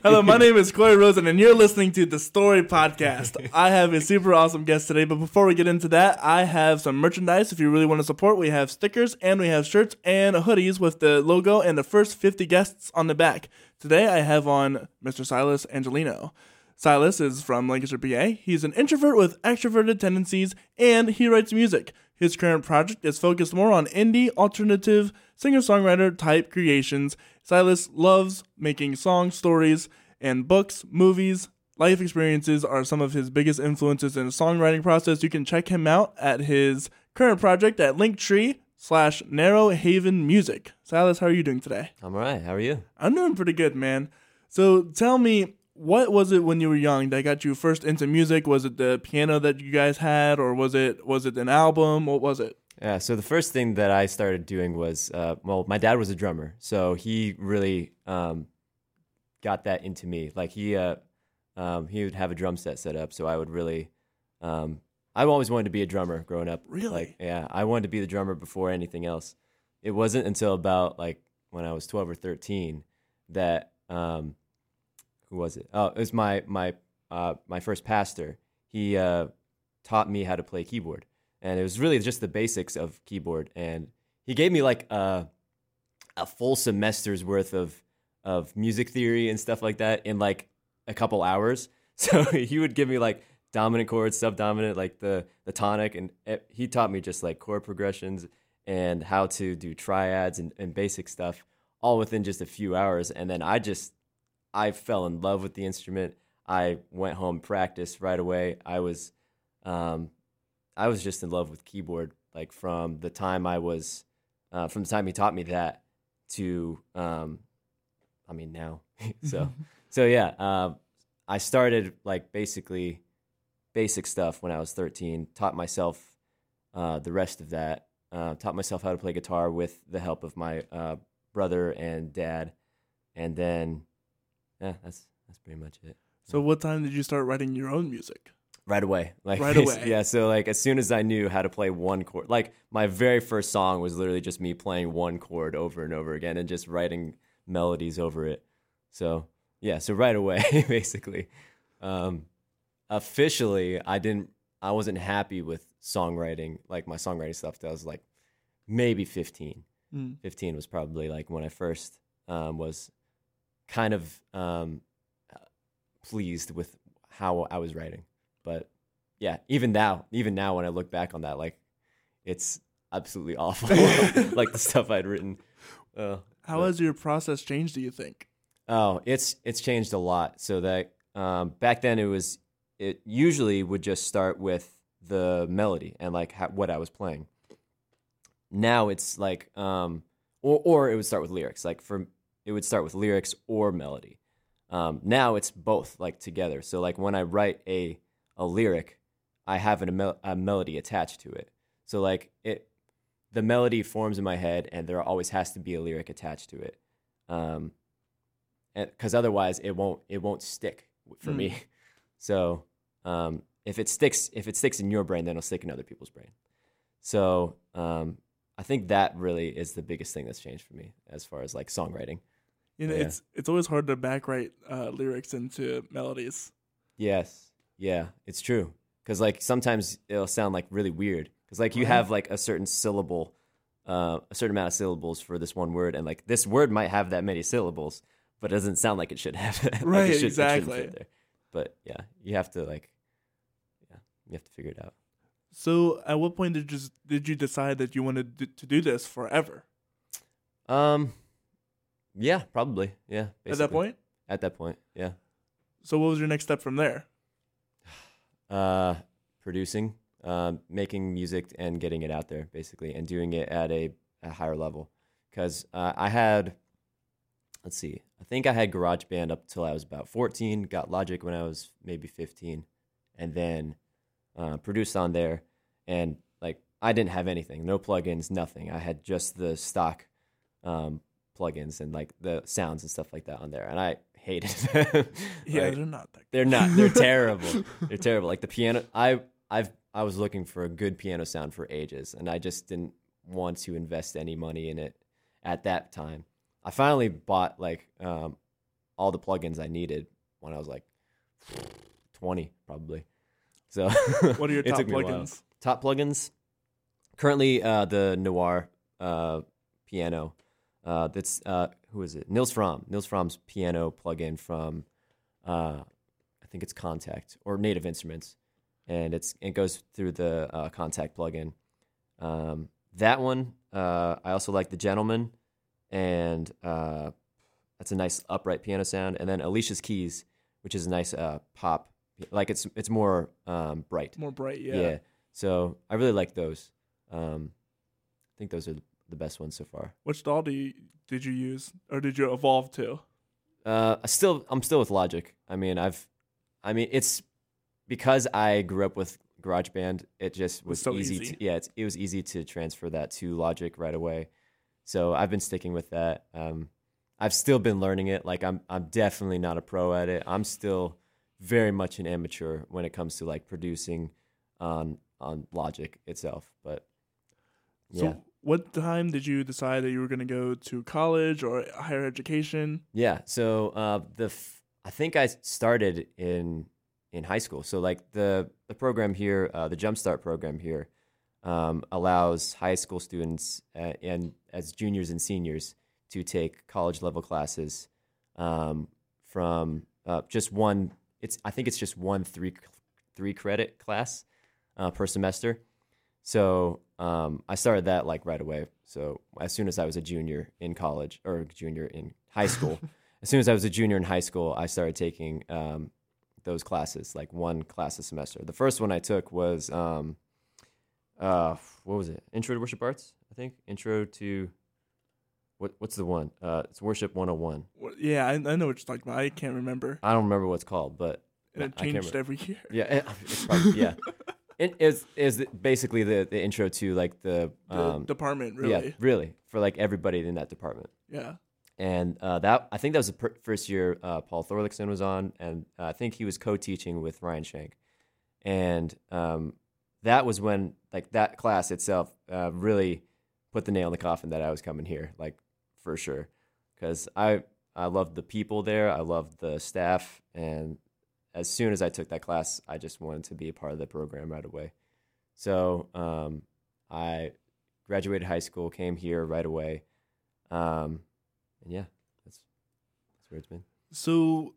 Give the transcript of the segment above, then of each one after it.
Hello, my name is Corey Rosen, and you're listening to the Story Podcast. I have a super awesome guest today, but before we get into that, I have some merchandise. If you really want to support, we have stickers and we have shirts and hoodies with the logo and the first 50 guests on the back. Today, I have on Mr. Silas Angelino. Silas is from Lancaster, PA. He's an introvert with extroverted tendencies, and he writes music. His current project is focused more on indie, alternative, singer songwriter type creations. Silas loves making songs, stories, and books, movies. Life experiences are some of his biggest influences in the songwriting process. You can check him out at his current project at Linktree slash Narrow Haven Music. Silas, how are you doing today? I'm all right. How are you? I'm doing pretty good, man. So tell me, what was it when you were young that got you first into music? Was it the piano that you guys had, or was it was it an album? What was it? Yeah. So the first thing that I started doing was, uh, well, my dad was a drummer, so he really um, got that into me. Like he, uh, um, he would have a drum set set up, so I would really. Um, I always wanted to be a drummer growing up. Really? Like, yeah, I wanted to be the drummer before anything else. It wasn't until about like when I was 12 or 13 that um, who was it? Oh, it was my my uh, my first pastor. He uh, taught me how to play keyboard, and it was really just the basics of keyboard. And he gave me like a a full semester's worth of of music theory and stuff like that in like a couple hours. So he would give me like dominant chords, subdominant, like the the tonic, and it, he taught me just like chord progressions and how to do triads and, and basic stuff all within just a few hours. And then I just I fell in love with the instrument. I went home, practiced right away. I was, um, I was just in love with keyboard. Like from the time I was, uh, from the time he taught me that to, um, I mean now. so, so yeah, uh, I started like basically basic stuff when I was 13. Taught myself uh, the rest of that. Uh, taught myself how to play guitar with the help of my uh, brother and dad, and then yeah, that's that's pretty much it. So, what time did you start writing your own music? Right away, like Right away. Yeah, so like as soon as I knew how to play one chord, like my very first song was literally just me playing one chord over and over again and just writing melodies over it. So yeah, so right away, basically. Um, officially, I didn't, I wasn't happy with songwriting, like my songwriting stuff. That was like maybe 15. Mm. 15 was probably like when I first um, was kind of um, pleased with how I was writing. But yeah, even now, even now when I look back on that, like it's absolutely awful. like the stuff I'd written. Uh, How but- has your process changed? Do you think? Oh, it's it's changed a lot. So that um, back then it was it usually would just start with the melody and like ha- what I was playing. Now it's like um, or or it would start with lyrics. Like for it would start with lyrics or melody. Um, now it's both like together. So like when I write a a lyric, I have an, a, mel- a melody attached to it. So like it the melody forms in my head and there always has to be a lyric attached to it. Um, because otherwise it won't it won't stick for me. So um, if it sticks if it sticks in your brain, then it'll stick in other people's brain. So um, I think that really is the biggest thing that's changed for me as far as like songwriting. You know, Yeah. it's it's always hard to backwrite uh, lyrics into melodies. Yes, yeah, it's true. Because like sometimes it'll sound like really weird. Because like you Right. have like a certain syllable, uh, a certain amount of syllables for this one word, and like this word might have that many syllables, but it doesn't sound like it should have. like, it Right, should- exactly. But yeah, you have to like, yeah, you have to figure it out. So, at what point did you just, did you decide that you wanted to do this forever? Um, yeah, probably. Yeah. At that point, At that point, yeah. so what was your next step from there? Uh, producing, um, making music and getting it out there, basically, and doing it at a, a higher level. Because uh, I had, let's see, I think I had GarageBand up till I was about 14. Got Logic when I was maybe 15, and then uh, produced on there. And like, I didn't have anything, no plugins, nothing. I had just the stock um, plugins and like the sounds and stuff like that on there, and I hated them. Yeah, Like, they're not that. they're not. They're terrible. They're terrible. Like the piano. I I've I was looking for a good piano sound for ages, and I just didn't want to invest any money in it at that time. I finally bought like um, all the plugins I needed when I was like 20 probably. So What are your top took me a while. plugins? Top plugins. Currently, uh, the Noire uh, piano. Uh, that's uh, who is it? Nils Frahm. Nils Frahm's piano plugin from, uh, I think it's Kontakt or Native Instruments, and it's it goes through the uh, Kontakt plugin. Um, that one. Uh, I also like the Gentleman, and uh, that's a nice upright piano sound. And then Alicia's Keys, which is a nice uh, pop. Like it's it's more um, bright. More bright, Yeah. yeah. So I really like those. Um, I think those are the, the best ones so far. Which DAW do you, did you use, or did you evolve to? Uh, I still, I'm still with Logic. I mean, I've, I mean, it's because I grew up with GarageBand. It just was so easy. easy. To, yeah, it's, it was easy to transfer that to Logic right away. So I've been sticking with that. Um, I've still been learning it. Like I'm, I'm definitely not a pro at it. I'm still very much an amateur when it comes to like producing on on Logic itself. But yeah. So, what time did you decide that you were going to go to college or higher education? Yeah. So uh, the f- I think I started in in high school. So like the the program here, uh, the Jumpstart program here, um, allows high school students uh, and as juniors and seniors to take college level classes um, from uh, just one. It's I think it's just one three three credit class uh, per semester. So um, I started that like right away. So as soon as I was a junior in college or junior in high school, as soon as I was a junior in high school, I started taking um, those classes, like one class a semester. The first one I took was um, uh, what was it? Intro to Worship Arts, I think. Intro to what? What's the one? Uh, it's Worship 101. Wh- Yeah, I, I know what you're talking about. I can't remember. I don't remember what it's called, but And I it can't changed every year. Yeah, it- it's probably, yeah. It is is basically the, the intro to like the The um, department, really. yeah really for like everybody in that department. Yeah. And uh, that I think that was the per- first year uh, Paul Thorlickson was on, and uh, I think he was co-teaching with Ryan Shank, and um, that was when like that class itself uh, really put the nail in the coffin that I was coming here, like for sure, because I I loved the people there, I loved the staff, and as soon as I took that class, I just wanted to be a part of the program right away. So um, I graduated high school, came here right away. Um, and yeah, that's that's where it's been. So,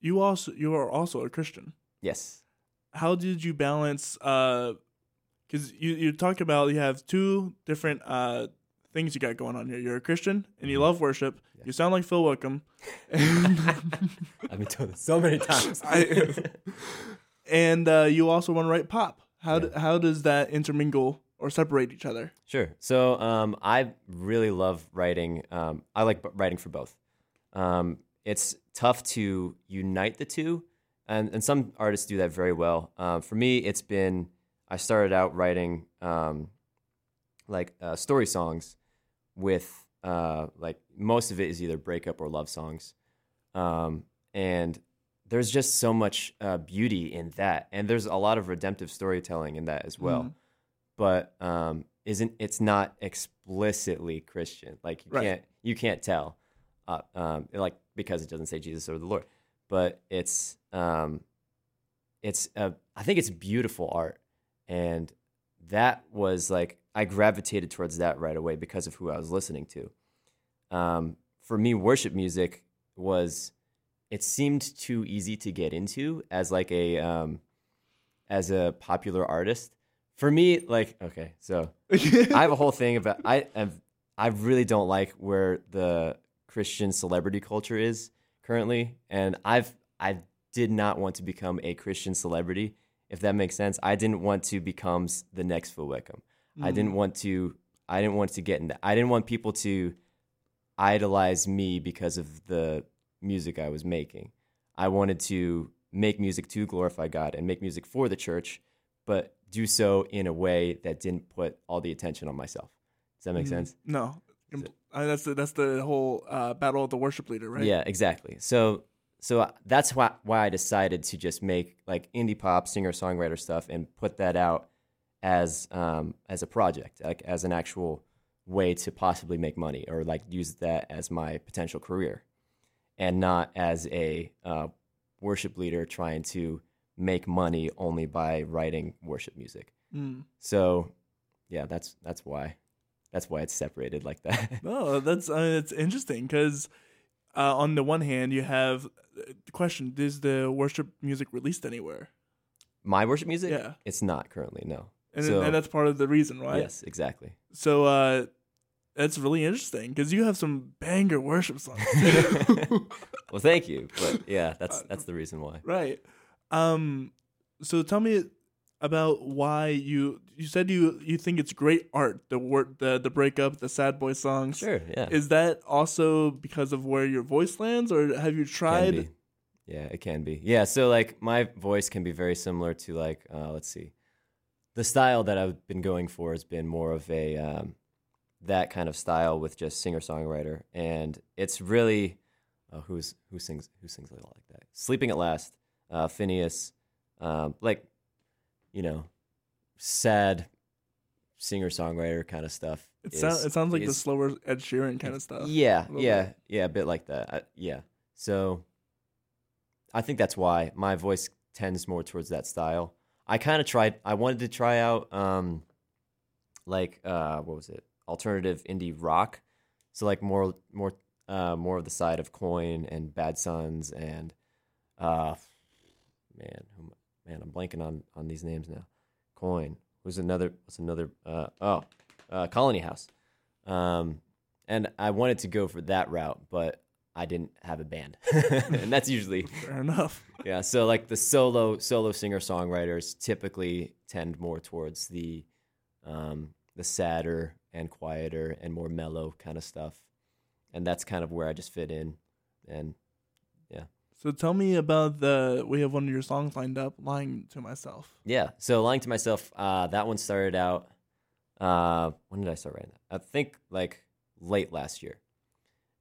you also you are also a Christian. Yes. How did you balance? Because you you talk about you have two different uh, things you got going on here. You're a Christian and you love worship. Mm-hmm. Yeah. You sound like Phil Wickham. I've been told this so many times. I- and uh, you also want to write pop. How d- how does that intermingle or separate each other? Sure. So um, I really love writing. Um, I like writing for both. Um, it's tough to unite the two, and, and some artists do that very well. Um, for me, it's been I started out writing um, like uh, story songs with uh, like most of it is either breakup or love songs, um, and there's just so much uh, beauty in that, and there's a lot of redemptive storytelling in that as well Mhm. but um, isn't it's not explicitly Christian. Like you Right. can't you can't tell, uh, um, like because it doesn't say Jesus or the Lord, but it's um, it's uh, I think it's beautiful art, and that was like I gravitated towards that right away because of who I was listening to. Um, for me, worship music was it seemed too easy to get into as like a um, as a popular artist. For me, like okay, so I have a whole thing about I have I really don't like where the Christian celebrity culture is currently, and I've I did not want to become a Christian celebrity, if that makes sense. I didn't want to become the next Phil Wickham. I didn't want to. I didn't want to get in that. I didn't want people to idolize me because of the music I was making. I wanted to make music to glorify God and make music for the church, but do so in a way that didn't put all the attention on myself. Does that make Mhm. sense? No, I, that's the that's the whole uh, battle of the worship leader, right? Yeah, exactly. So so that's why why I decided to just make like indie pop singer songwriter stuff and put that out as um as a project, like as an actual way to possibly make money or like use that as my potential career. and not as a uh, worship leader trying to make money only by writing worship music. Mm. So, yeah, that's that's why that's why it's separated like that. No, that's uh, it's interesting because uh, on the one hand you have uh, the question: Is the worship music released anywhere? My worship music, Yeah. it's not currently no. And, So- and that's part of the reason, right? Yes, exactly. So uh, that's really interesting because you have some banger worship songs, well, thank you, but yeah, that's that's the reason why. right? Um, so tell me about why you you said you you think it's great art the word the the breakup the sad boy songs. Sure, yeah. Is that also because of where your voice lands, or have you tried? Yeah, it can be. Yeah, so like my voice can be very similar to like uh, let's see, the style that I've been going for has been more of a um, that kind of style with just singer songwriter, and it's really uh, who's who sings who sings a lot like that. Sleeping at Last, uh, Finneas, um, like you know, sad singer songwriter kind of stuff. It, is- sounds it sounds like the slower Ed Sheeran kind of stuff. yeah, yeah, bit. yeah, a bit like that. I, yeah. So I think that's why my voice tends more towards that style. I kind of tried. I wanted to try out, um, like uh, what was it? Alternative indie rock. So like more, more, uh, more of the side of Coin and Bad Suns and, uh, man, man, I'm blanking on on these names now. Coin was another. What's another? Uh, oh, uh, Colony House. Um, and I wanted to go for that route, but I didn't have a band, and that's usually Fair enough. yeah. So like the solo solo singer songwriters typically tend more towards the um, the sadder and quieter and more mellow kind of stuff, and that's kind of where I just fit in. And yeah. So tell me about the. We have one of your songs lined up, "Lying to Myself." yeah, so lying to myself, uh, that one started out. Uh, when did I start writing that? I think like late last year,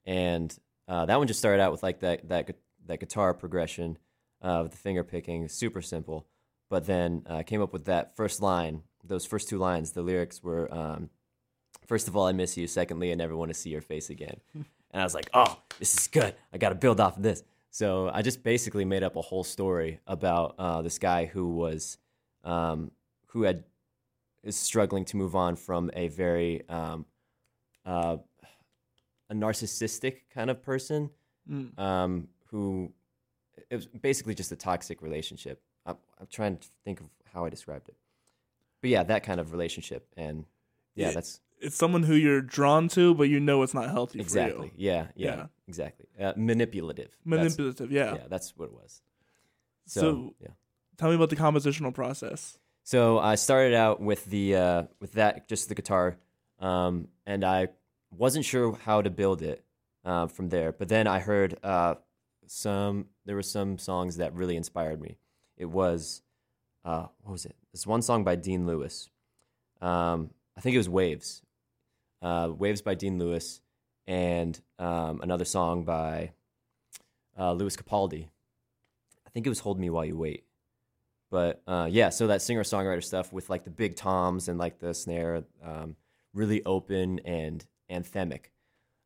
and uh, that one just started out with like that that that guitar progression uh, with the finger picking, super simple. But then uh, I came up with that first line. Those first two lines, the lyrics were, um, first of all, I miss you. Secondly, I never want to see your face again. and I was like, oh, this is good. I got to build off of this. So I just basically made up a whole story about uh, this guy who was, um, who had is struggling to move on from a very um, uh, a narcissistic kind of person Mm. um, who it was basically just a toxic relationship. I'm, I'm trying to think of how I described it, but yeah, that kind of relationship, and yeah, Yeah, that's It's someone who you're drawn to, but you know it's not healthy exactly, for you. yeah, yeah, Yeah. exactly, uh, manipulative. That's- Manipulative, yeah. yeah, that's what it was. So, So- yeah. Tell me about the compositional process. So I started out with the uh, with that just the guitar, um, and I wasn't sure how to build it uh, from there. But then I heard uh, some there were some songs that really inspired me. It was uh, what was it? This one song by Dean Lewis. Um, I think it was Waves. Uh, Waves by Dean Lewis, and um, another song by uh, Lewis Capaldi. I think it was Hold Me While You Wait. But uh, yeah, so that singer songwriter stuff with like the big toms and like the snare, um, really open and anthemic.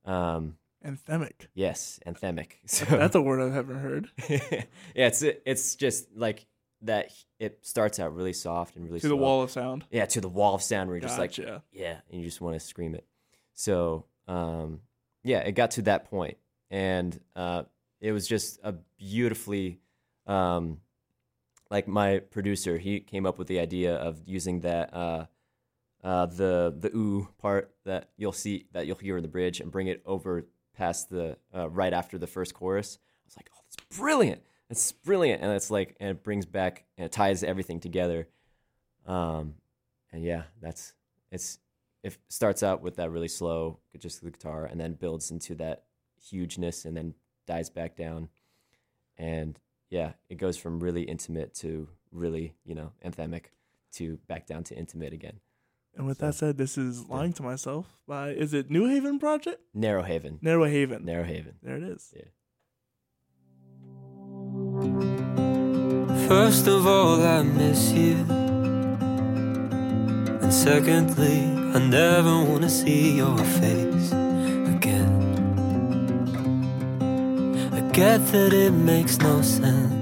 Um, Anthemic. yes, anthemic. So That's a word I haven't heard. yeah, it's it's just like that. It starts out really soft and really To the wall of sound. Yeah, to the wall of sound where you're just like, Gotcha. yeah, and you just want to scream it. So, um, yeah, it got to that point, and uh, it was just a beautifully, um, like my producer, he came up with the idea of using that uh, uh, the the ooh part that you'll see that you'll hear in the bridge and bring it over past the uh, right after the first chorus. I was like, oh, that's brilliant. That's brilliant, and it's like, and it brings back and it ties everything together. Um, and yeah, that's it's it starts out with that really slow, just the guitar, and then builds into that hugeness, and then dies back down. And yeah, it goes from really intimate to really, you know, anthemic to back down to intimate again. And with that said, this is Lying to Myself by, is it New Haven Project? Narrow Haven. Narrow Haven. Narrow Haven. There it is. Yeah. First of all, I miss you. And secondly, I never want to see your face again. I get that it makes no sense.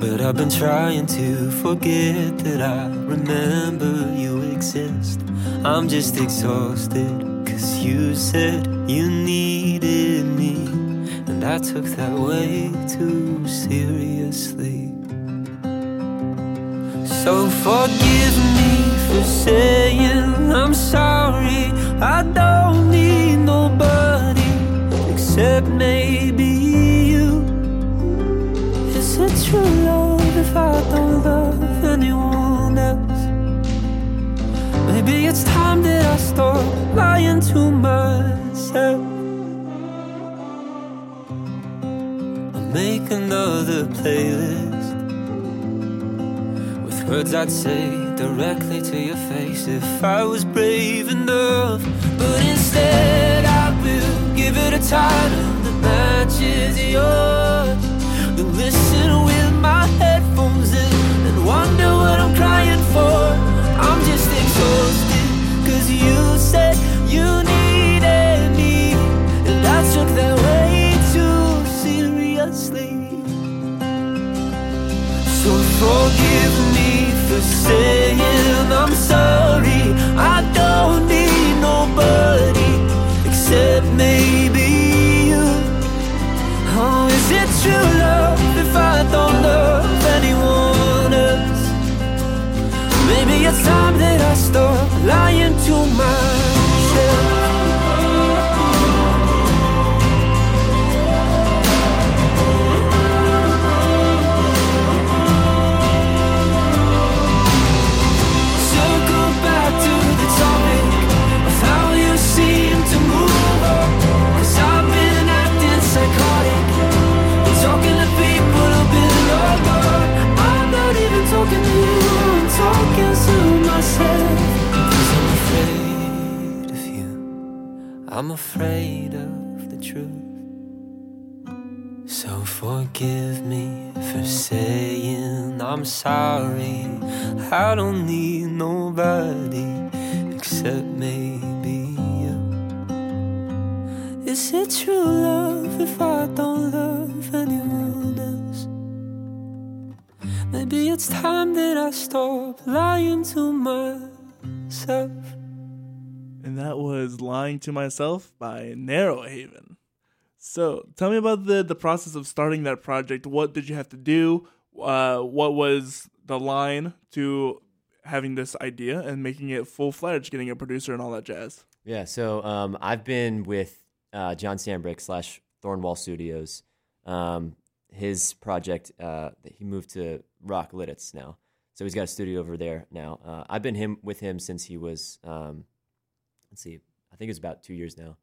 But I've been trying to forget that I remember you exist. I'm just exhausted, cause you said you needed me. And I took that way too seriously. So forgive me for saying I'm sorry. I don't need nobody except maybe. Is it true love if I don't love anyone else? Maybe it's time that I stop lying to myself. I'll make another playlist with words I'd say directly to your face if I was brave enough. But instead, I will give it a title that matches yours. Then listen with my headphones and wonder what I'm crying for. I'm just exhausted, cause you said you needed me, and I took that way too seriously. So forgive me for saying I'm sorry. I don't need nobody except maybe you. Oh, is it true love lying to myself. I'm afraid of the truth. So forgive me for saying I'm sorry. I don't need nobody except maybe you. Is it true love if I don't love anyone else? Maybe it's time that I stop lying to myself. And that was Lying to Myself by Narrow Haven. So tell me about the, the process of starting that project. What did you have to do? Uh, what was the line to having this idea and making it full fledged, getting a producer and all that jazz? Yeah, so um, I've been with uh, John Sandbrick slash Thornwall Studios. Um, his project, uh, he moved to Rock Lititz now, so he's got a studio over there now. Uh, I've been him with him since he was, um, let's see, I think it's about two years now,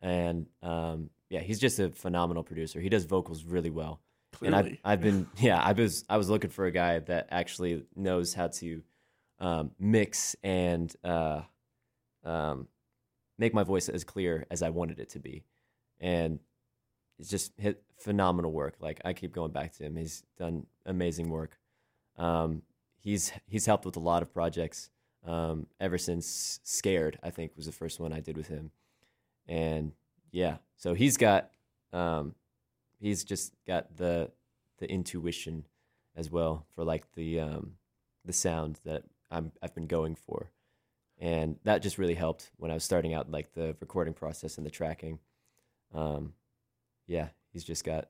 and um, yeah, he's just a phenomenal producer. He does vocals really well. And I've, Clearly. I've been, yeah, I was, I was looking for a guy that actually knows how to um, mix and uh, um, make my voice as clear as I wanted it to be. And it's just hit phenomenal work. Like I keep going back to him. He's done amazing work. Um, he's he's helped with a lot of projects um, ever since Scared. I think was the first one I did with him, and yeah, so he's got um, he's just got the the intuition as well for like the um, the sound that I'm I've been going for, and that just really helped when I was starting out like the recording process and the tracking. Um, yeah, he's just got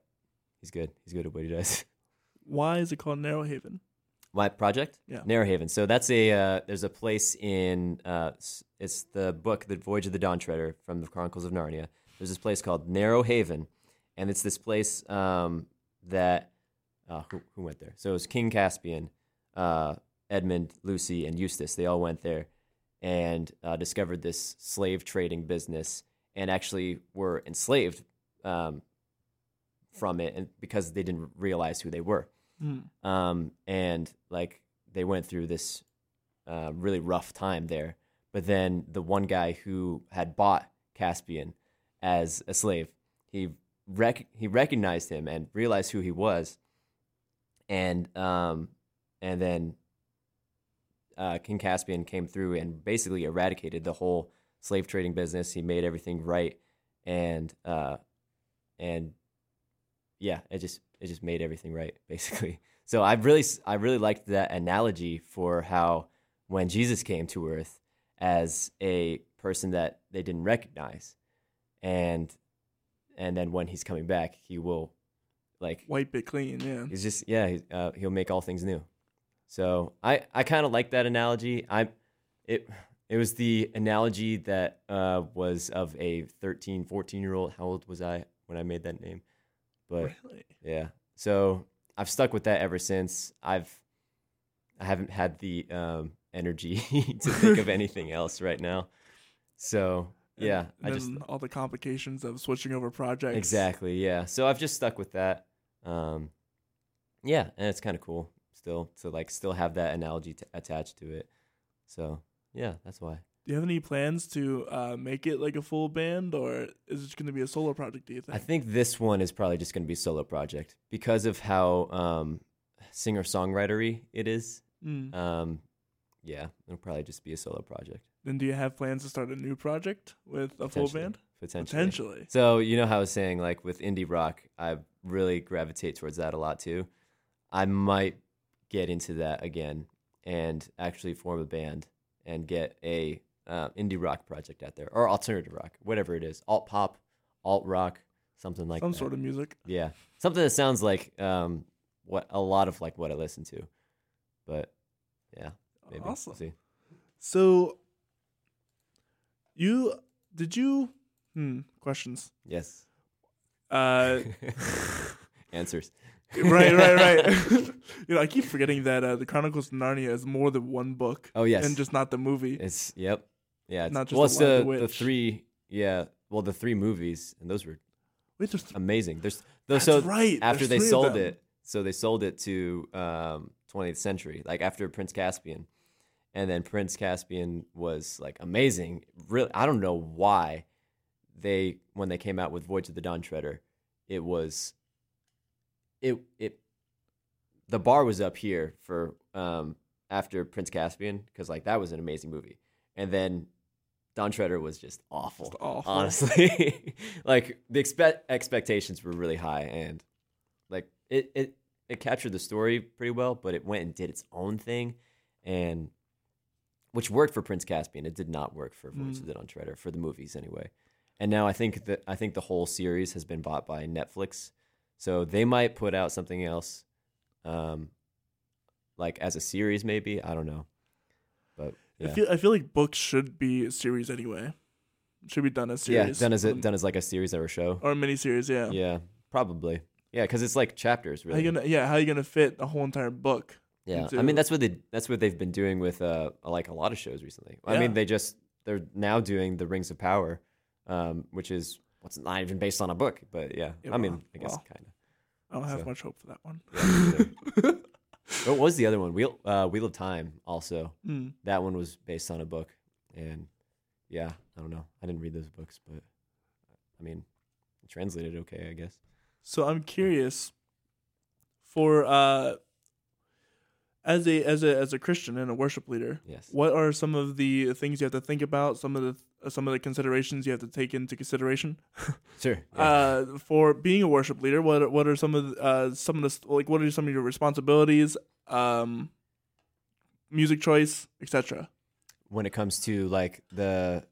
he's good. He's good at what he does. Why is it called Narrow Haven? My project, Yeah. Narrow Haven. So that's a uh, there's a place in uh, it's the book, The Voyage of the Dawn Treader from the Chronicles of Narnia. There's this place called Narrow Haven, and it's this place um, that uh, who, who went there? So it was King Caspian, uh, Edmund, Lucy, and Eustace. They all went there and uh, discovered this slave trading business, and actually were enslaved um, from it, and because they didn't realize who they were Hmm. um, and like they went through this uh, really rough time there. But then the one guy who had bought Caspian as a slave, he rec- he recognized him and realized who he was, and um, and then uh, King Caspian came through and basically eradicated the whole slave trading business. He made everything right, and uh, and yeah, it just it just made everything right basically. So I really I really liked that analogy for how when Jesus came to earth as a person that they didn't recognize and and then when he's coming back, he will like Wipe it clean. Yeah. He's just yeah, uh, he'll make all things new. So I I kind of like that analogy. I it it was the analogy that uh, was of a 13, 14 year old. How old was I when I made that name? But Really? yeah, so I've stuck with that ever since. I've I haven't had the um, energy to think of anything else right now. So yeah, And I just all the complications of switching over projects. Exactly. Yeah. So I've just stuck with that. Um, yeah, and it's kind of cool still to like still have that analogy t- attached to it. So yeah, that's why. Do you have any plans to uh, make it like a full band, or is it just going to be a solo project? Do you think? I think this one is probably just going to be a solo project because of how um, singer songwritery it is. Mm. Um, yeah, it'll probably just be a solo project. Then do you have plans to start a new project with a full band? Potentially. Potentially. So you know how I was saying, like with indie rock, I really gravitate towards that a lot too. I might get into that again and actually form a band and get a uh, indie rock project out there or alternative rock, whatever it is, alt pop, alt rock, something like Some that. sort of music. yeah, something that sounds like um, what a lot of like what I listen to. But yeah, maybe we'll see. So, you did you? Hmm. Questions. Yes. Uh, Answers. right, right, right. you know, I keep forgetting that uh, the Chronicles of Narnia is more than one book. Oh, yes. and just not the movie. It's yep, yeah. It's, Not just well, The it's the, the the three yeah. Well, the three movies and those were Wait, there's th- amazing. There's those That's so right, after there's they sold it, so they sold it to um, 20th century, like after Prince Caspian, and then Prince Caspian was like amazing. Really, I don't know why they when they came out with Voyage of the Dawn Treader, it was it it the bar was up here for um after Prince Caspian because like that was an amazing movie, and then Dawn Treader was just awful. Just awful. honestly. like the expe- expectations were really high, and like it it it captured the story pretty well, but it went and did its own thing, and which worked for Prince Caspian. It did not work for Voyage of the Treader for the movies anyway. And now I think that I think the whole series has been bought by Netflix, so they might put out something else, um, like as a series maybe. I don't know, but I feel I feel like books should be a series anyway. Should be done as yeah, series. Yeah, done as a, um, done as like a series or a show. or a miniseries. Yeah. Yeah, probably. Yeah, because it's like chapters, How really. you gonna? Yeah. How are you gonna fit a whole entire book? yeah, I mean that's what they that's what they've been doing with uh like a lot of shows recently. I Yeah. mean they just they're now doing the Rings of Power, um, which is what's not even based on a book, but yeah, Yeah, I mean I guess well. kind of. I don't have So- much hope for that one. Yeah, What was the other one? Wheel uh, Wheel of Time. Also, Mm. that one was based on a book, and yeah, I don't know. I didn't read those books, but I mean, translated okay, I guess. So I'm curious for uh as a as a as a Christian and a worship leader, Yes. what are some of the things you have to think about? Some of the some of the considerations you have to take into consideration Sure. yeah. uh, for being a worship leader. What are, what are some of the, uh, some of the like what are some of your responsibilities, um, music choice, etc. when it comes to like the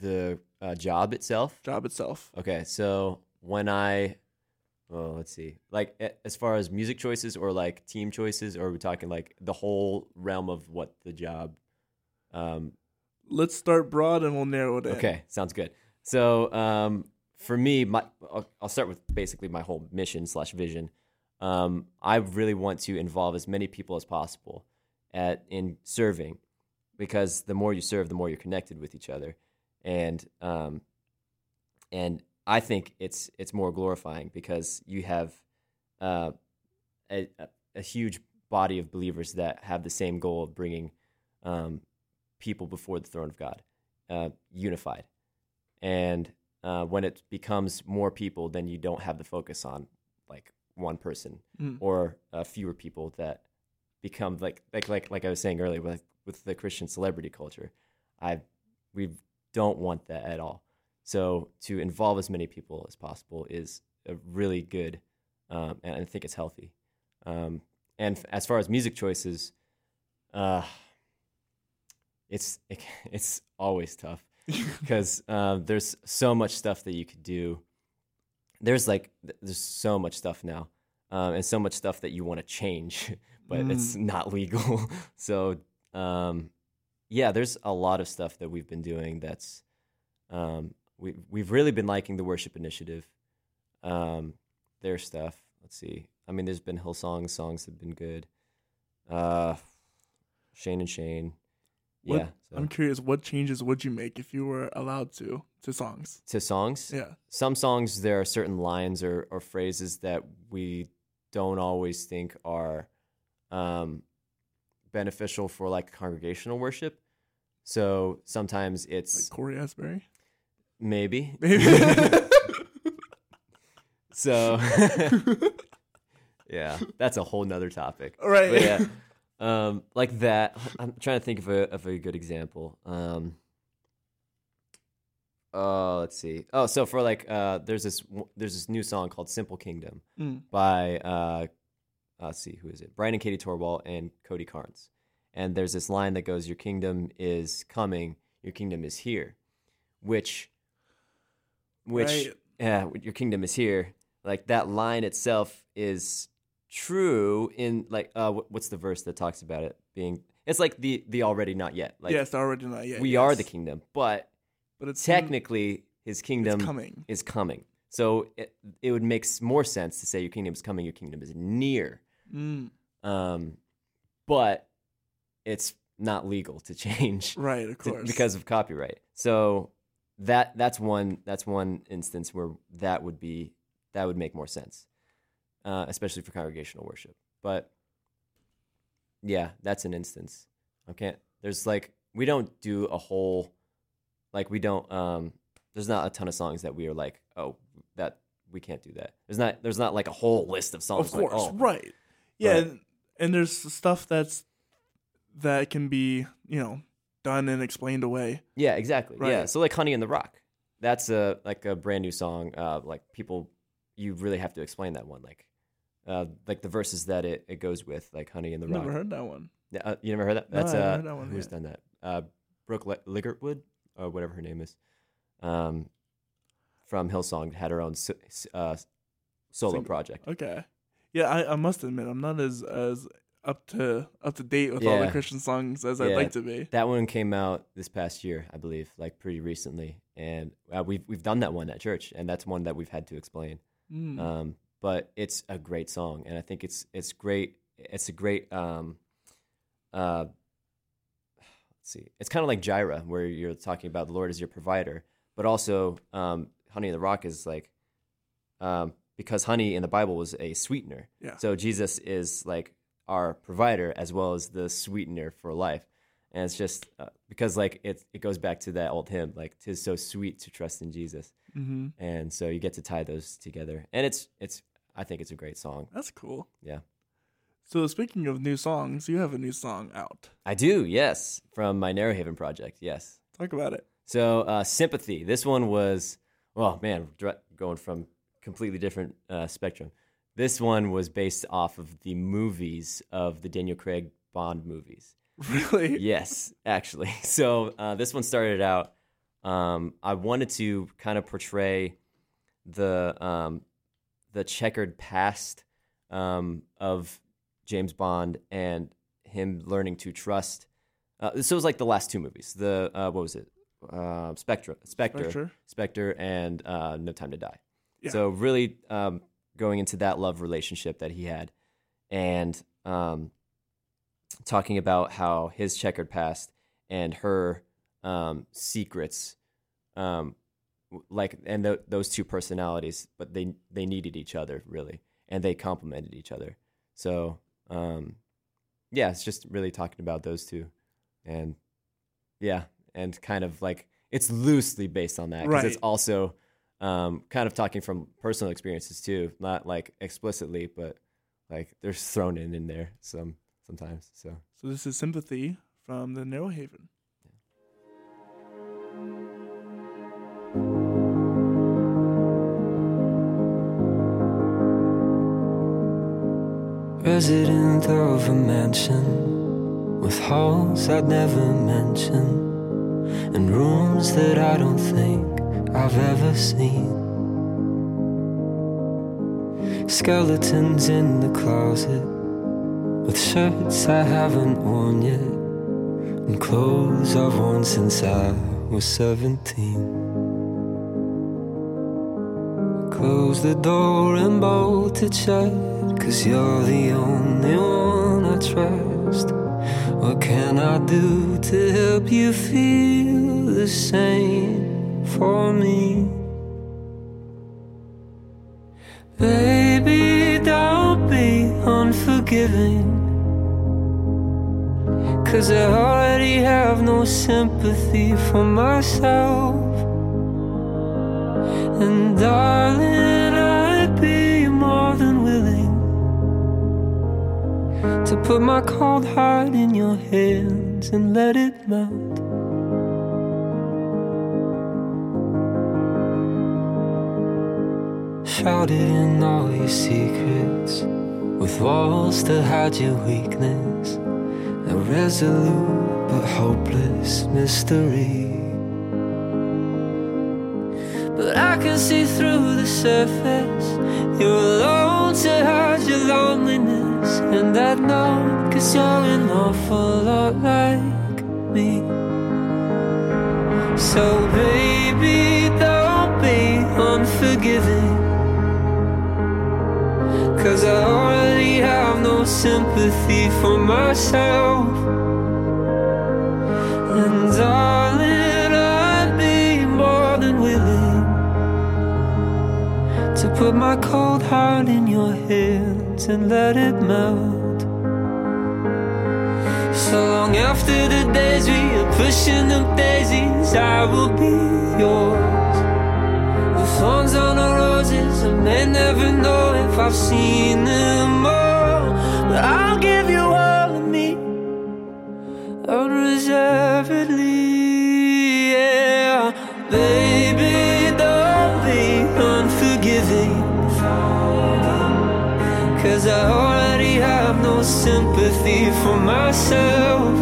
the uh, job itself. Job itself. Okay, so when I, well, let's see, like as far as music choices or like team choices, or are we talking like the whole realm of what the job? Um, Let's start broad and we'll narrow it in. okay, sounds good. So um, for me, my I'll, I'll start with basically my whole mission slash vision. Um, I really want to involve as many people as possible at in serving, because the more you serve, the more you're connected with each other, and um, and I think it's it's more glorifying because you have uh, a, a- huge body of believers that have the same goal of bringing um, people before the throne of God, uh, unified. And uh, when it becomes more people, then you don't have the focus on like one person Mm. or uh, fewer people that become like like like like I was saying earlier with with the Christian celebrity culture. I we don't want that at all. So to involve as many people as possible is a really good um, and I think it's healthy. Um, and f- as far as music choices, uh, it's it, it's always tough because um, there's so much stuff that you could do. There's like there's so much stuff now, um, and so much stuff that you want to change, but it's not legal. so um, yeah, there's a lot of stuff that we've been doing that's um, we we've really been liking the worship initiative. Um, their stuff. Let's see. I mean, there's been Hillsong songs Songs have been good. Uh, Shane and Shane. What- yeah. So. I'm curious, what changes would you make if you were allowed to to songs? to songs. Yeah. Some songs there are certain lines or, or phrases that we don't always think are um, beneficial for like congregational worship. So sometimes it's Like Cory Asbury? maybe. Maybe. So yeah, that's a whole nother topic. right. But yeah, um, like that. I'm trying to think of a of a good example. Um, uh, let's see. Oh, so for like, uh, there's this there's this new song called "Simple Kingdom" Mm. by uh, let's see who is it? Bryan and Katie Torwalt and Cody Carnes. And there's this line that goes, "Your kingdom is coming. Your kingdom is here," which, which, Right. yeah, your kingdom is here. Like that line itself is true in like uh what's the verse that talks about it being it's like the the already not yet like yes, already not yet. we yes. are the kingdom but But it's technically his it's kingdom coming. is coming so it, it would make more sense to say your kingdom is coming your kingdom is near Mm. um but it's not legal to change Right, of to- course. because of copyright. So that that's one that's one instance where that would be that would make more sense, uh, especially for congregational worship. But yeah, that's an instance. I can't. There's like we don't do a whole like we don't. Um, there's not a ton of songs that we are like, oh, that we can't do that. There's not. There's not like a whole list of songs. of like, course, oh, right. Yeah, But- and, and there's stuff that's that can be, you know, done and explained away. Yeah, exactly. Yeah. Right. So like Honey in the Rock. That's a like a brand new song. Uh like people you really have to explain that one. Like uh like the verses that it, it goes with, like Honey in the Rock. Never heard that one. Yeah, uh, you never heard that? No, That's I haven't uh heard that one who's yet. done that? Uh Brooke Li- Ligertwood or whatever her name is. Um from Hillsong had her own uh solo Single. project. Okay. Yeah, I, I must admit I'm not as as up to up to date with all the Christian songs as I'd like to be. That one came out this past year, I believe, like pretty recently, and uh, we've we've done that one at church, and that's one that we've had to explain. Mm. Um, but it's a great song, and I think it's it's great. It's a great. Um, uh, let's see, it's kind of like Jireh, where you're talking about the Lord as your provider, but also um, Honey in the Rock is like um, because honey in the Bible was a sweetener. Yeah. So Jesus is like our provider as well as the sweetener for life. And it's just uh, because like it it goes back to that old hymn like tis so sweet to trust in Jesus. hmm And so you get to tie those together. And it's it's I think it's a great song. That's cool. Yeah. So speaking of new songs, you have a new song out. I do, yes, from my Narrow Haven project. Yes. Talk about it. So uh, sympathy. This one was, oh man, going from completely different uh, spectrum. This one was based off of the movies of the Daniel Craig Bond movies. Really? yes, actually. So uh, this one started out. Um, I wanted to kind of portray the um, the checkered past um, of James Bond and him learning to trust. Uh, so it was like the last two movies. The uh, what was it? Uh, Spectre, Spectre, Spectre. Spectre, and uh, No Time to Die. Yeah. So really um, going into that love relationship that he had, and um, talking about how his checkered past and her um, secrets, um, like and th- those two personalities, but they they needed each other really, and they complemented each other. So um, yeah, it's just really talking about those two, and yeah, and kind of like it's loosely based on that because it's also um, kind of talking from personal experiences too, not like explicitly, but like they're thrown in in there some sometimes. So So this is Sympathy from the Narrow Haven. Resident of a mansion with halls I'd never mention and rooms that I don't think I've ever seen. Skeletons in the closet with shirts I haven't worn yet and clothes I've worn since I was 17. Close the door and bolt it shut, cause you're the only one I trust. What can I do to help you feel the same for me? Baby, don't be unforgiving. Cause I already have no sympathy for myself. And darling, I'd be more than willing to put my cold heart in your hands and let it melt. Shrouded in all your secrets, with walls to hide your weakness, a resolute but hopeless mystery. But I can see through the surface. You're alone to hide your loneliness. And I know, cause you're an awful lot like me. So, baby, don't be unforgiving. Cause I already have no sympathy for myself. And darling, I'd be more than willing to put my cold heart in your hands and let it melt. So long after the days we are pushing up daisies, I will be yours. The thorns on the roses, I may never know if I've seen them all, I'll give you all of me unreservedly. Yeah, baby, don't be unforgiving. Cause I already have no sympathy for myself.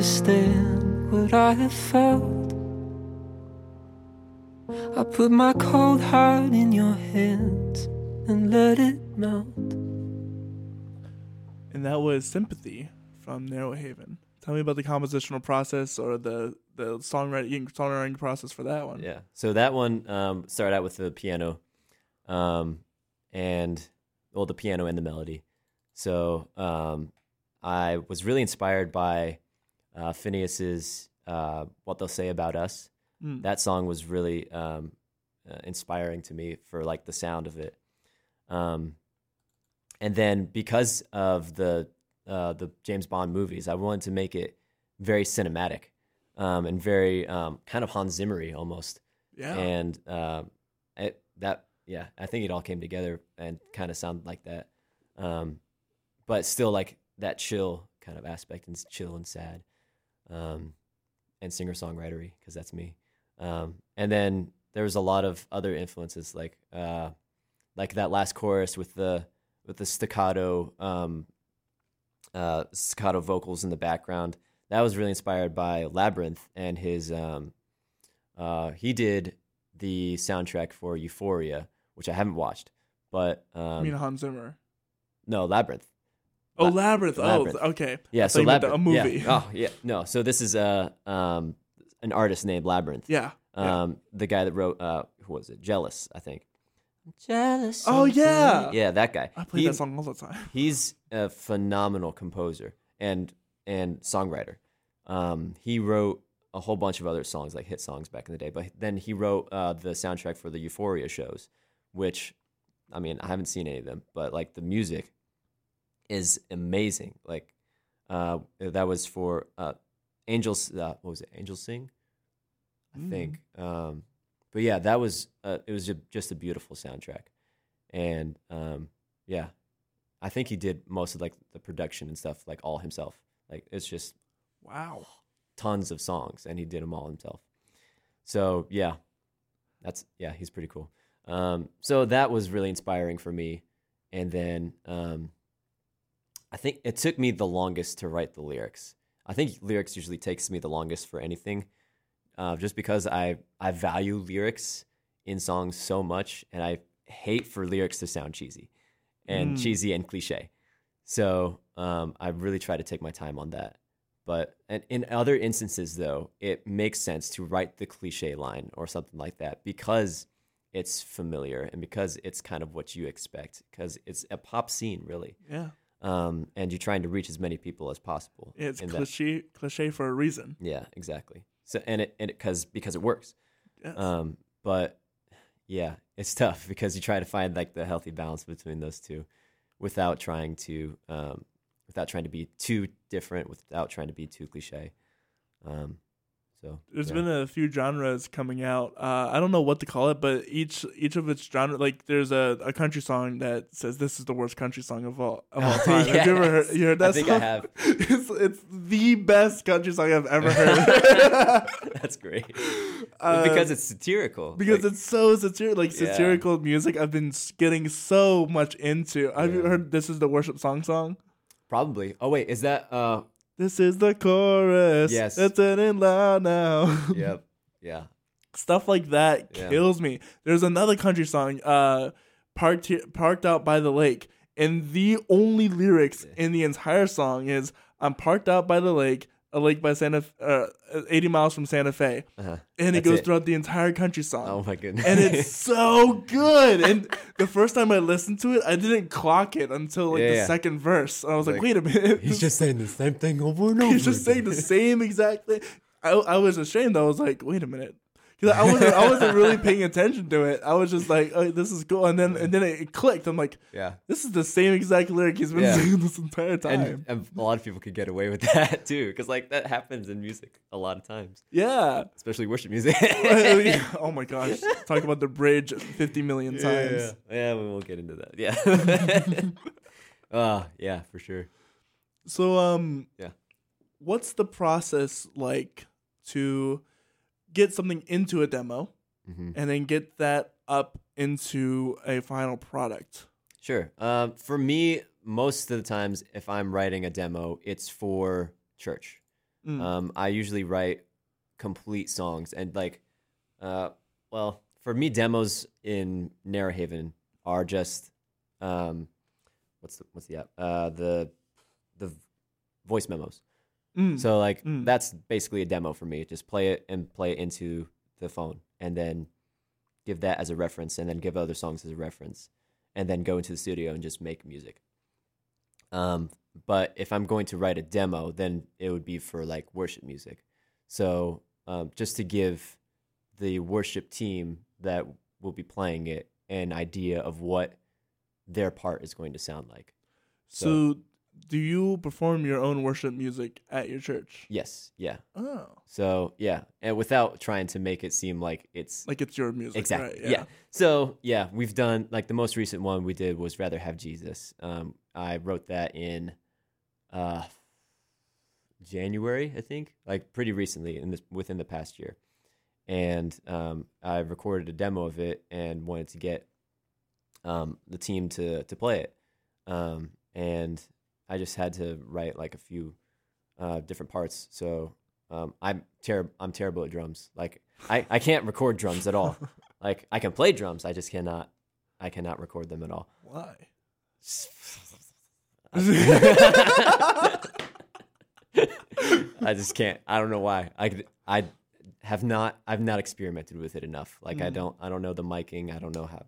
Understand what I have felt. I put my cold heart in your hands and let it melt. And that was Sympathy from Narrow Haven. Tell me about the compositional process or the, the songwriting songwriting process for that one. Yeah. So that one um, started out with the piano, um, and well, the piano and the melody. So um, I was really inspired by uh, Finneas's uh, "What They'll Say About Us." Mm. That song was really um, uh, inspiring to me for like the sound of it. Um, and then because of the uh, the James Bond movies, I wanted to make it very cinematic um, and very um, kind of Hans Zimmery almost. Yeah. And um, it, that yeah, I think it all came together and kind of sounded like that, um, but still like that chill kind of aspect and chill and sad, um, and singer songwritery because that's me. Um, and then there was a lot of other influences like uh, like that last chorus with the with the staccato um, uh, staccato vocals in the background. That was really inspired by Labrinth and his. Um, uh, he did the soundtrack for Euphoria, which I haven't watched, but um, mean Hans Zimmer. no Labrinth. Oh, Labyrinth. Labyrinth. Oh, okay. Yeah, so thought you meant Labyrinth. a yeah. movie. Oh yeah, no. So this is a um, an artist named Labrinth. Yeah. yeah. Um, the guy that wrote uh, who was it? Jealous, I think. Jealous. Oh, yeah. me. Yeah, that guy. I play He- that song all the time. He's a phenomenal composer and and songwriter. Um, he wrote a whole bunch of other songs, like hit songs back in the day. But then he wrote uh, the soundtrack for the Euphoria shows, which, I mean, I haven't seen any of them, but like the music is amazing. Like uh, that was for uh, Angels. Uh, what was it? Angels Sing, I Mm. think. Um, but yeah, that was uh, it was ju- just a beautiful soundtrack, and um, yeah, I think he did most of like the production and stuff like all himself. Like it's just Wow. tons of songs and he did them all himself. So yeah, that's yeah, he's pretty cool. Um, so that was really inspiring for me. And then um, I think it took me the longest to write the lyrics. I think lyrics usually takes me the longest for anything, uh, just because I I value lyrics in songs so much, and I hate for lyrics to sound cheesy and Mm. cheesy and cliche. So um, I really try to take my time on that. But and in other instances, though, it makes sense to write the cliche line or something like that because it's familiar and because it's kind of what you expect because it's a pop scene, really. Yeah. Um, and you're trying to reach as many people as possible. It's in that- cliche cliche for a reason. yeah, exactly. So and it and it because because it works. Yes. Um, but yeah, it's tough because you try to find like the healthy balance between those two, without trying to um, without trying to be too different, without trying to be too cliche. Um, so There's yeah. been a few genres coming out. Uh, I don't know what to call it, but each each of its genre, like there's a, a country song that says this is the worst country song of all of all time. Have you ever heard, you heard that I think I have. It's it's the best country song I've ever heard. That's great Uh, because it's satirical. because Like, it's so satirical, like Yeah. satirical music. I've been getting so much into. Have you heard "This Is the Worship Song" song? probably. Oh wait, is that? Uh, This is the chorus. Yes. it's in loud now. yep, yeah. Stuff like that Yeah. kills me. There's another country song, uh, parked here, parked out by the lake, and the only lyrics in the entire song is "I'm parked out by the lake." A lake by Santa, uh, 80 miles from Santa Fe, Uh-huh. and it That's goes it. throughout the entire country song. Oh my goodness. and it's so good. And the first time I listened to it, I didn't clock it until like Yeah, the yeah. second verse. And I was like, Like, wait a minute. he's just saying the same thing over and over. he's just saying the same exact thing. I, I was ashamed. I was like, wait a minute. Because I wasn't, I wasn't really paying attention to it. I was just like, oh, this is cool. And then and then it clicked. I'm like, Yeah. this is the same exact lyric he's been Yeah. saying this entire time. And, and a lot of people could get away with that too, because like that happens in music a lot of times, yeah. especially worship music. oh my gosh. Talk about the bridge 50 million times. Yeah, yeah, we won't get into that. Yeah. uh, yeah, for sure. So um Yeah. what's the process like to get something into a demo hmm and then get that up into a final product? Sure. Um, for me, most of the times, if I'm writing a demo, it's for church. Mm. Um, I usually write complete songs, and like, uh, well, for me, demos in Narrow Haven are just, um, what's the what's the app? Uh, the the voice memos. Mm. So like Mm. that's basically a demo for me. Just play it and play it into the phone, and then give that as a reference, and then give other songs as a reference, and then go into the studio and just make music. Um, but if I'm going to write a demo, then it would be for like worship music. So um, just to give the worship team that will be playing it an idea of what their part is going to sound like. so do you perform your own worship music at your church? Yes, yeah. Oh. So yeah, and without trying to make it seem like it's Like it's your music. exactly Right? yeah. So yeah, we've done like the most recent one we did was rather have Jesus. Um, I wrote that in uh, January, I think, like pretty recently in this within the past year, and um, I recorded a demo of it and wanted to get um, the team to to play it, um, and I just had to write like a few uh, different parts. So um, I'm terrible. I'm terrible at drums. Like I, I can't record drums at all. like I can play drums, I just cannot. I cannot record them at all. Why? I just can't. I don't know why. I I have not. I've not experimented with it enough. Like I Mm. don't. I don't know the miking. I don't know how.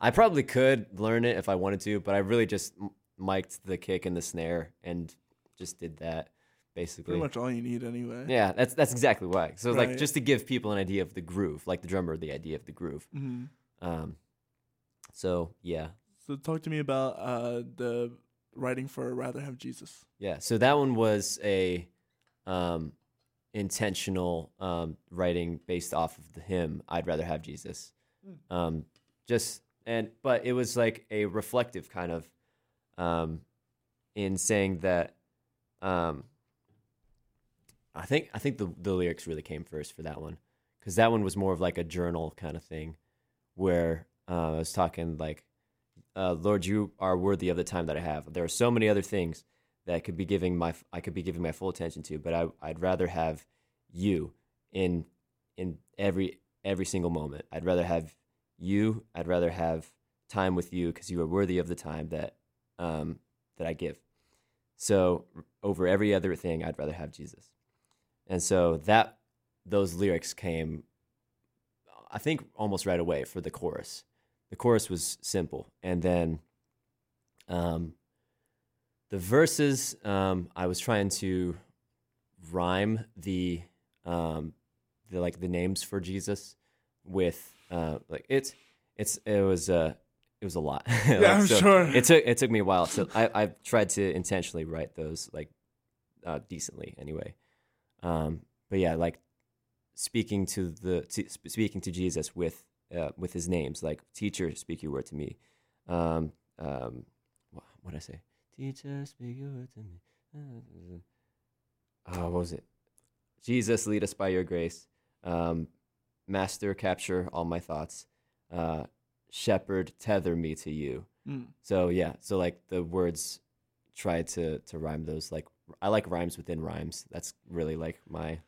I probably could learn it if I wanted to, but I really just mic'd the kick and the snare and just did that basically. Pretty much all you need anyway. Yeah, that's that's exactly why. So like just to give people an idea of the groove, like the drummer, the idea of the groove. hmm Um, so yeah, So talk to me about uh, the writing for "Rather Have Jesus." yeah. So that one was a um, intentional um, writing based off of the hymn. I'd rather have Jesus. Mm. Um, just and but it was like a reflective kind of um, in saying that um, I think I think the the lyrics really came first for that one because that one was more of like a journal kind of thing where uh, I was talking like, uh, Lord, you are worthy of the time that I have. There are so many other things that I could be giving my I could be giving my full attention to, but I I'd rather have you in in every every single moment. I'd rather have you. I'd rather have time with you because you are worthy of the time that um, that I give. So over every other thing, I'd rather have Jesus. And so that those lyrics came, I think, almost right away for the chorus. The chorus was simple, and then um, the verses. Um, I was trying to rhyme the um, the like the names for Jesus with uh, like it's it's it was uh it was a lot. Yeah, I'm so sure. It took it took me a while. So I I tried to intentionally write those like uh, decently anyway. Um, but yeah, like speaking to the to, speaking to Jesus with uh, with his names, like teacher, speak your word to me. Um, um, what did I say? Teacher, speak your word to me. Oh, what was it? Jesus, lead us by your grace. Um, Master, capture all my thoughts. Uh, shepherd, tether me to you. Mm. So yeah, so like the words try to to rhyme those. Like I like rhymes within rhymes. That's really like my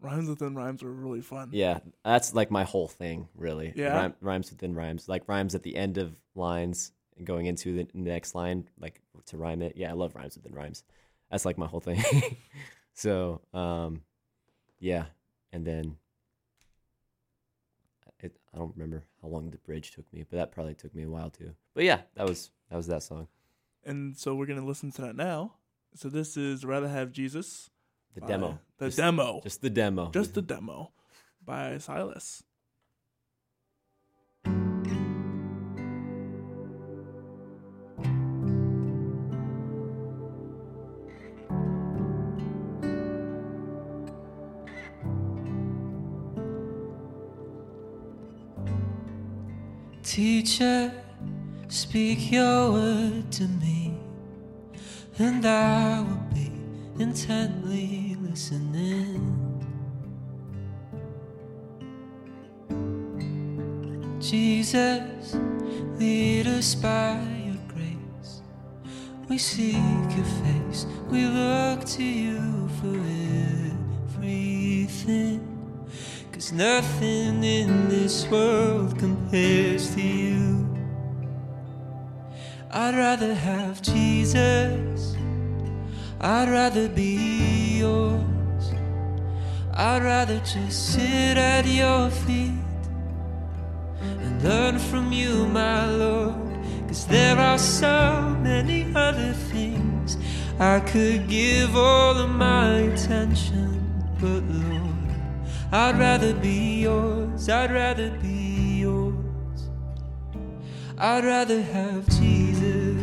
Rhymes within rhymes are really fun. yeah. That's like my whole thing. Really. Yeah? Rhyme, rhymes within rhymes. Like rhymes at the end of lines and going into the next line, like to rhyme it. Yeah, I love rhymes within rhymes. That's like my whole thing. so um, yeah, and then I don't remember how long the bridge took me, but that probably took me a while too. But yeah, that was that was that song. And so we're gonna listen to that now. So this is "Rather Have Jesus." The by- demo. The Just- demo. Just the demo. Just the demo by Silas. Teacher, speak your word to me, and I will be intently listening. Jesus, lead us by your grace. We seek your face, we look to you for everything. Nothing in this world compares to you. I'd rather have Jesus. I'd rather be yours. I'd rather just sit at your feet and learn from you, my Lord. Cause there are so many other things I could give all of my attention, but Lord, I'd rather be yours, I'd rather be yours. I'd rather have Jesus.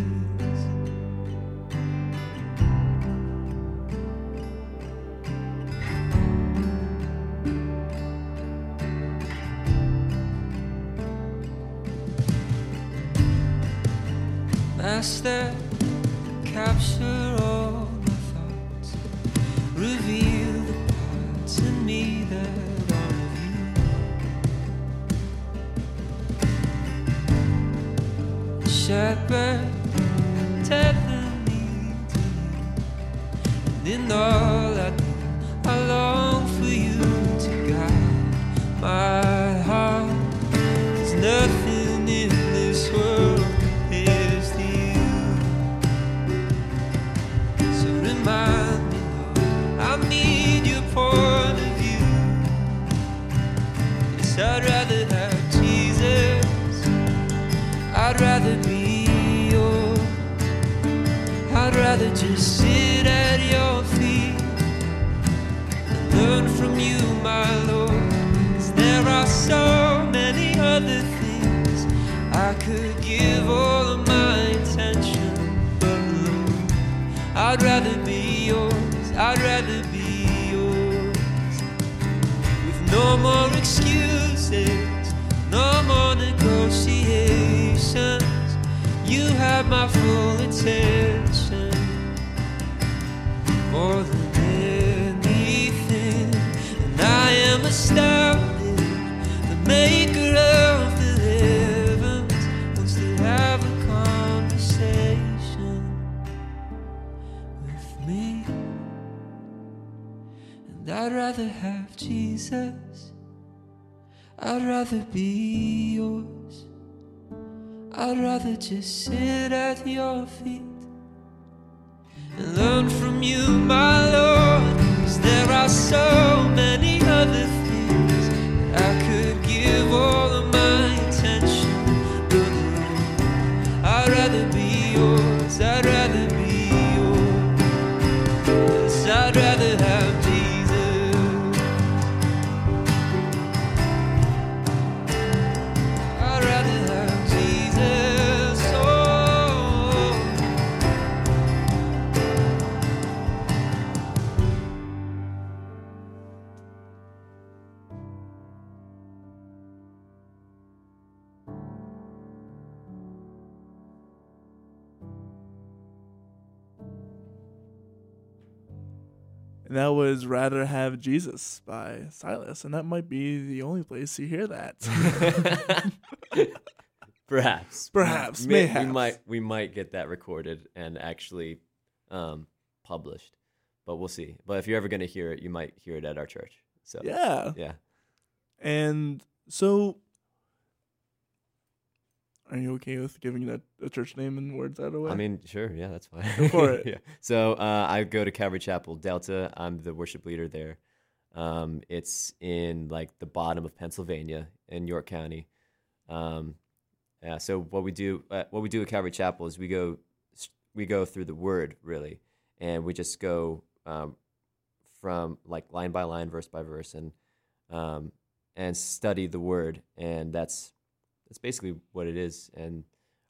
Master, capture Shepherd, tether me to you, and in all I do, I long for you to guide my heart. There's nothing in this world compares to you. So remind me, Lord, I need your point of view. Yes, I'd rather have Jesus. I'd rather you, my Lord. Cause there are so many other things I could give all of my attention, but Lord, I'd rather be yours. I'd rather be yours. With no more excuses, no more negotiations. You have my full attention. More than The maker of the heavens wants to have a conversation with me. And I'd rather have Jesus. I'd rather be yours. I'd rather just sit at your feet and learn from you, my Lord. 'Cause there are so many other that was Rather Have Jesus by Silas. And that might be the only place you hear that. Perhaps. Perhaps, May- mayhaps. We might we might get that recorded and actually um, published, but we'll see. But if you're ever going to hear it, you might hear it at our church. So yeah. yeah. And so, are you okay with giving that a church name and words out of the way? I mean, sure, yeah, that's fine. Go for it. yeah. So uh, I go to Calvary Chapel Delta. I'm the worship leader there. Um, it's in like the bottom of Pennsylvania in York County. Um, yeah. So what we do, uh, what we do at Calvary Chapel is we go, we go through the Word really, and we just go um, from like line by line, verse by verse, and um, and study the Word, and that's that's basically what it is. And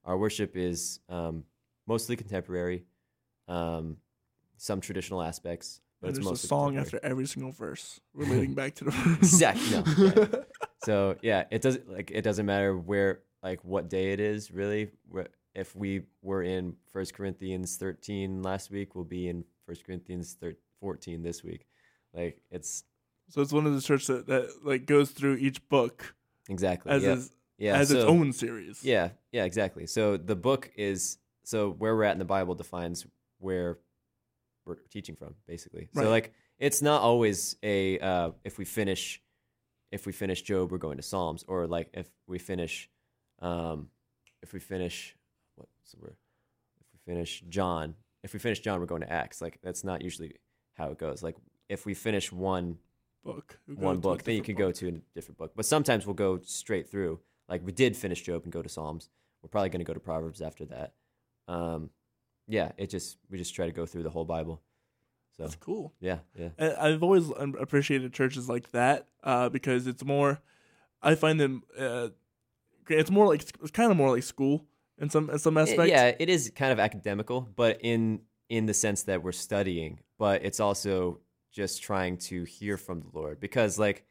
our worship is um, mostly contemporary, um, some traditional aspects, but And it's there's a song after every single verse relating back to the verse. Exactly. No, yeah. So yeah, it doesn't like it doesn't matter where like what day it is really. If we were in First Corinthians thirteen last week, we'll be in First Corinthians thir- fourteen this week. Like it's So it's one of the churches that, that like goes through each book exactly as yeah. its, yeah, as its own series. Yeah, yeah, exactly. So the book is so where we're at in the Bible defines where we're teaching from, basically. Right. So like it's not always a uh, if we finish if we finish Job, we're going to Psalms, or like if we finish um, if we finish what's the word? If we finish John, if we finish John, we're going to Acts. Like that's not usually how it goes. Like if we finish one book. We go one book, then you can go to a different book. But sometimes we'll go straight through. Like we did finish Job and go to Psalms. We're probably going to go to Proverbs after that. Um, yeah, it just we just try to go through the whole Bible. So That's cool. yeah, yeah, I've always appreciated churches like that uh, because it's more. I find them. Uh, it's more like it's kind of more like school in some in some It- aspects. yeah. It is kind of academical, but in in the sense that we're studying, but it's also just trying to hear from the Lord because like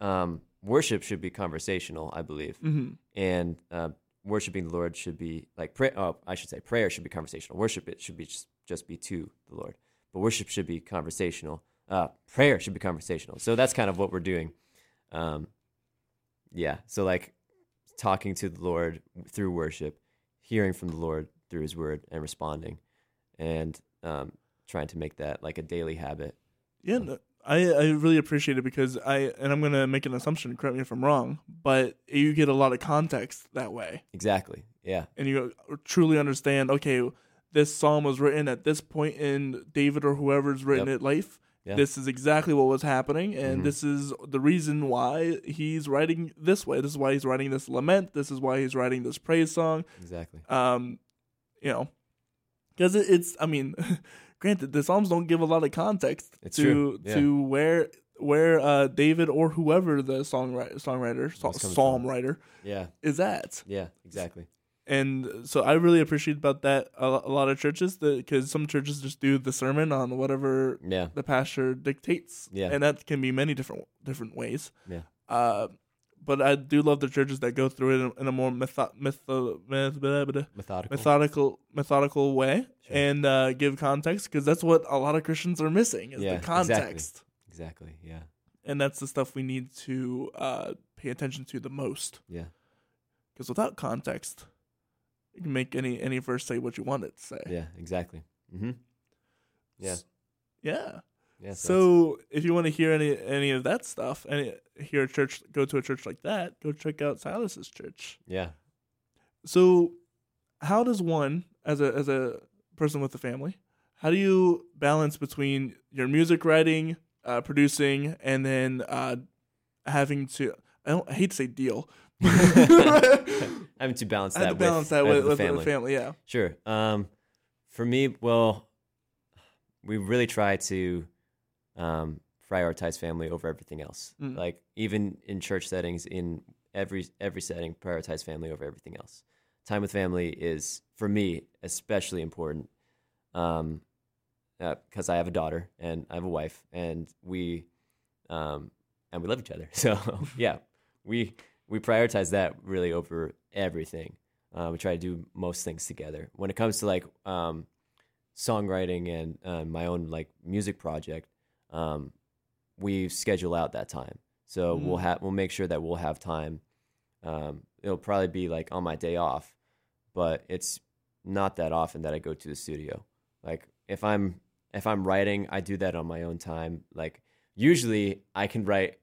um, worship should be conversational, I believe. hmm and uh, worshiping the Lord should be like pray. Oh, I should say prayer should be conversational. Worship it should be just, just be to the Lord, but worship should be conversational. Uh, prayer should be conversational. So that's kind of what we're doing. Um, yeah. So like talking to the Lord through worship, hearing from the Lord through His Word, and responding, and um, trying to make that like a daily habit. Yeah, no, I I really appreciate it because I and I'm gonna make an assumption. Correct me if I'm wrong, but you get a lot of context that way, Exactly. Yeah. and you truly understand. Okay, this psalm was written at this point in David or whoever's written Yep. it life. Yeah. This is exactly what was happening, and Mhm. this is the reason why he's writing this way. This is why he's writing this lament. This is why he's writing this praise song. Exactly. Um, you know, because it, it's. I mean, granted, the psalms don't give a lot of context It's to yeah. to where where uh, David or whoever the songwriter songwriter sa- What's coming psalm from. writer Yeah. is at. Yeah. Exactly. And so I really appreciate about that a, a lot of churches because some churches just do the sermon on whatever Yeah. the pastor dictates. Yeah. and that can be many different different ways. Yeah. Uh, but I do love the churches that go through it in, in a more mytho- mytho- myth- blah, blah, blah, Methodical. methodical methodical way Sure. and uh, give context because that's what a lot of Christians are missing is Yeah, the context. Exactly. exactly. Yeah. and that's the stuff we need to uh, pay attention to the most. Yeah. Because without context, you can make any any verse say what you want it to say. Yeah. Exactly. Mm-hmm. Yeah. S- Yeah. Yeah. So, if you want to hear any any of that stuff and hear a church, go to a church like that. Go check out Silas's church. yeah. So, how does one, as a as a person with a family, how do you balance between your music writing, uh, producing, and then uh, having to? I don't I hate to say deal. Having to balance I that have to balance with, that with, the with family. the family. Yeah. Sure. Um, for me, well, we really try to um, prioritize family over everything else. Mm. Like even in church settings, in every every setting, prioritize family over everything else. Time with family is for me especially important, um, because I have a daughter and I have a wife, and we, um, and we love each other. So yeah, we we prioritize that really over everything. Uh, we try to do most things together. When it comes to like um, songwriting and uh, my own like music project, um, we schedule out that time. So we'll Mm. have we'll make sure that we'll have time. Um, it'll probably be like on my day off, but it's not that often that I go to the studio. Like if I'm if I'm writing, I do that on my own time. Like usually I can write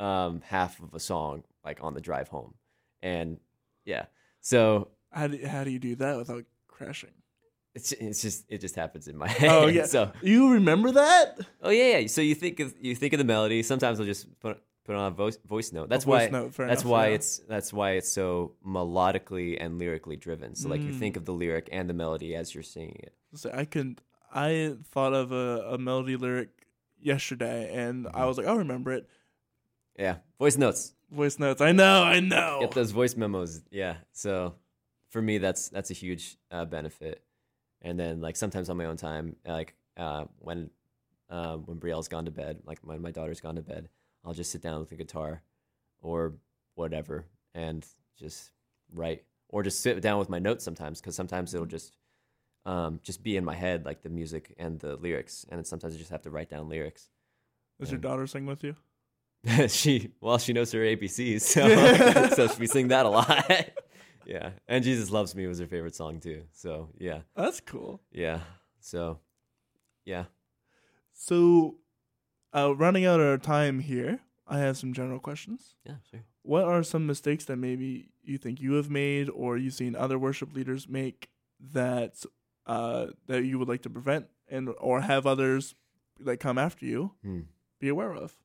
um, half of a song like on the drive home, and yeah. So How do how do you do that without crashing? It's it's just it just happens in my head. Oh yeah. So you remember that? oh yeah, yeah. So you think of you think of the melody. Sometimes I'll just put put on a voice voice note. That's voice why note, that's enough, why yeah. it's that's why it's so melodically and lyrically driven. So like you Mm. think of the lyric and the melody as you're singing it. So I couldn't. I thought of a, a melody lyric yesterday, and I was like, I'll remember it. Yeah, voice notes. Voice notes. I know. I know. Get those voice memos. Yeah. So for me, that's that's a huge uh, benefit. And then like sometimes on my own time, like uh, when uh, when Brielle's gone to bed, like when my daughter's gone to bed, I'll just sit down with the guitar or whatever and just write or just sit down with my notes sometimes because sometimes it'll just um, just be in my head like the music and the lyrics and then sometimes I just have to write down lyrics. Does your daughter sing with you? she well she knows her ABCs so so we sing that a lot. Yeah, and Jesus loves me was her favorite song too. So yeah, That's cool. yeah. So yeah, So, uh, running out of time here, I have some general questions. yeah, sure. What are some mistakes that maybe you think you have made, or you've seen other worship leaders make that uh, that you would like to prevent, and or have others that come after you Hmm. be aware of?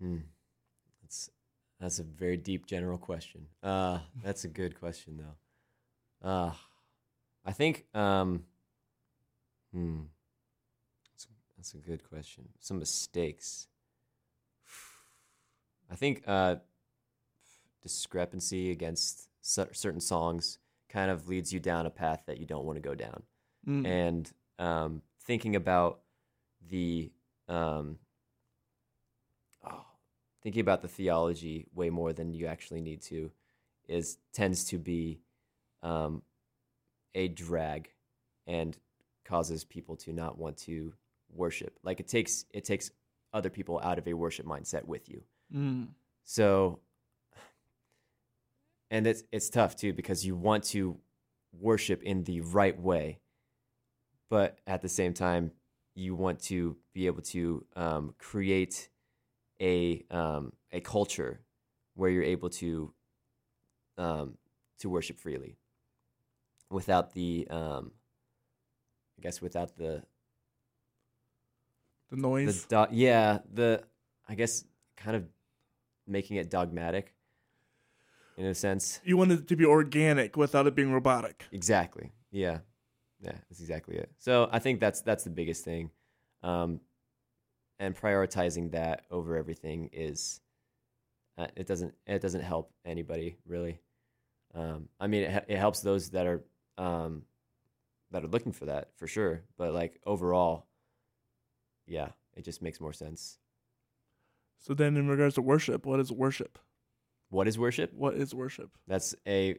Hmm. That's that's a very deep general question. Uh, that's a good question though. Uh, I think um, hmm. That's, that's a good question. Some mistakes. I think uh, discrepancy against certain songs kind of leads you down a path that you don't want to go down Mm. and um, thinking about the um, thinking about the theology way more than you actually need to is tends to be um, a drag and causes people to not want to worship. Like it takes it takes other people out of a worship mindset with you. Mm. So, and it's it's tough too because you want to worship in the right way, but at the same time, you want to be able to um, create a um, a culture where you're able to um, to worship freely without the um, I guess without the The the noise. do- yeah the I guess kind of making it dogmatic in a sense. you want it to be organic without it being robotic. Exactly. Yeah. Yeah, that's exactly it. So I think that's that's the biggest thing, um, and prioritizing that over everything is uh, it doesn't it doesn't help anybody really. Um, I mean, it, it helps those that are um, that are looking for that for sure, but like overall, yeah, it just makes more sense. So then, in regards to worship, what is worship? What is worship? What is worship? That's a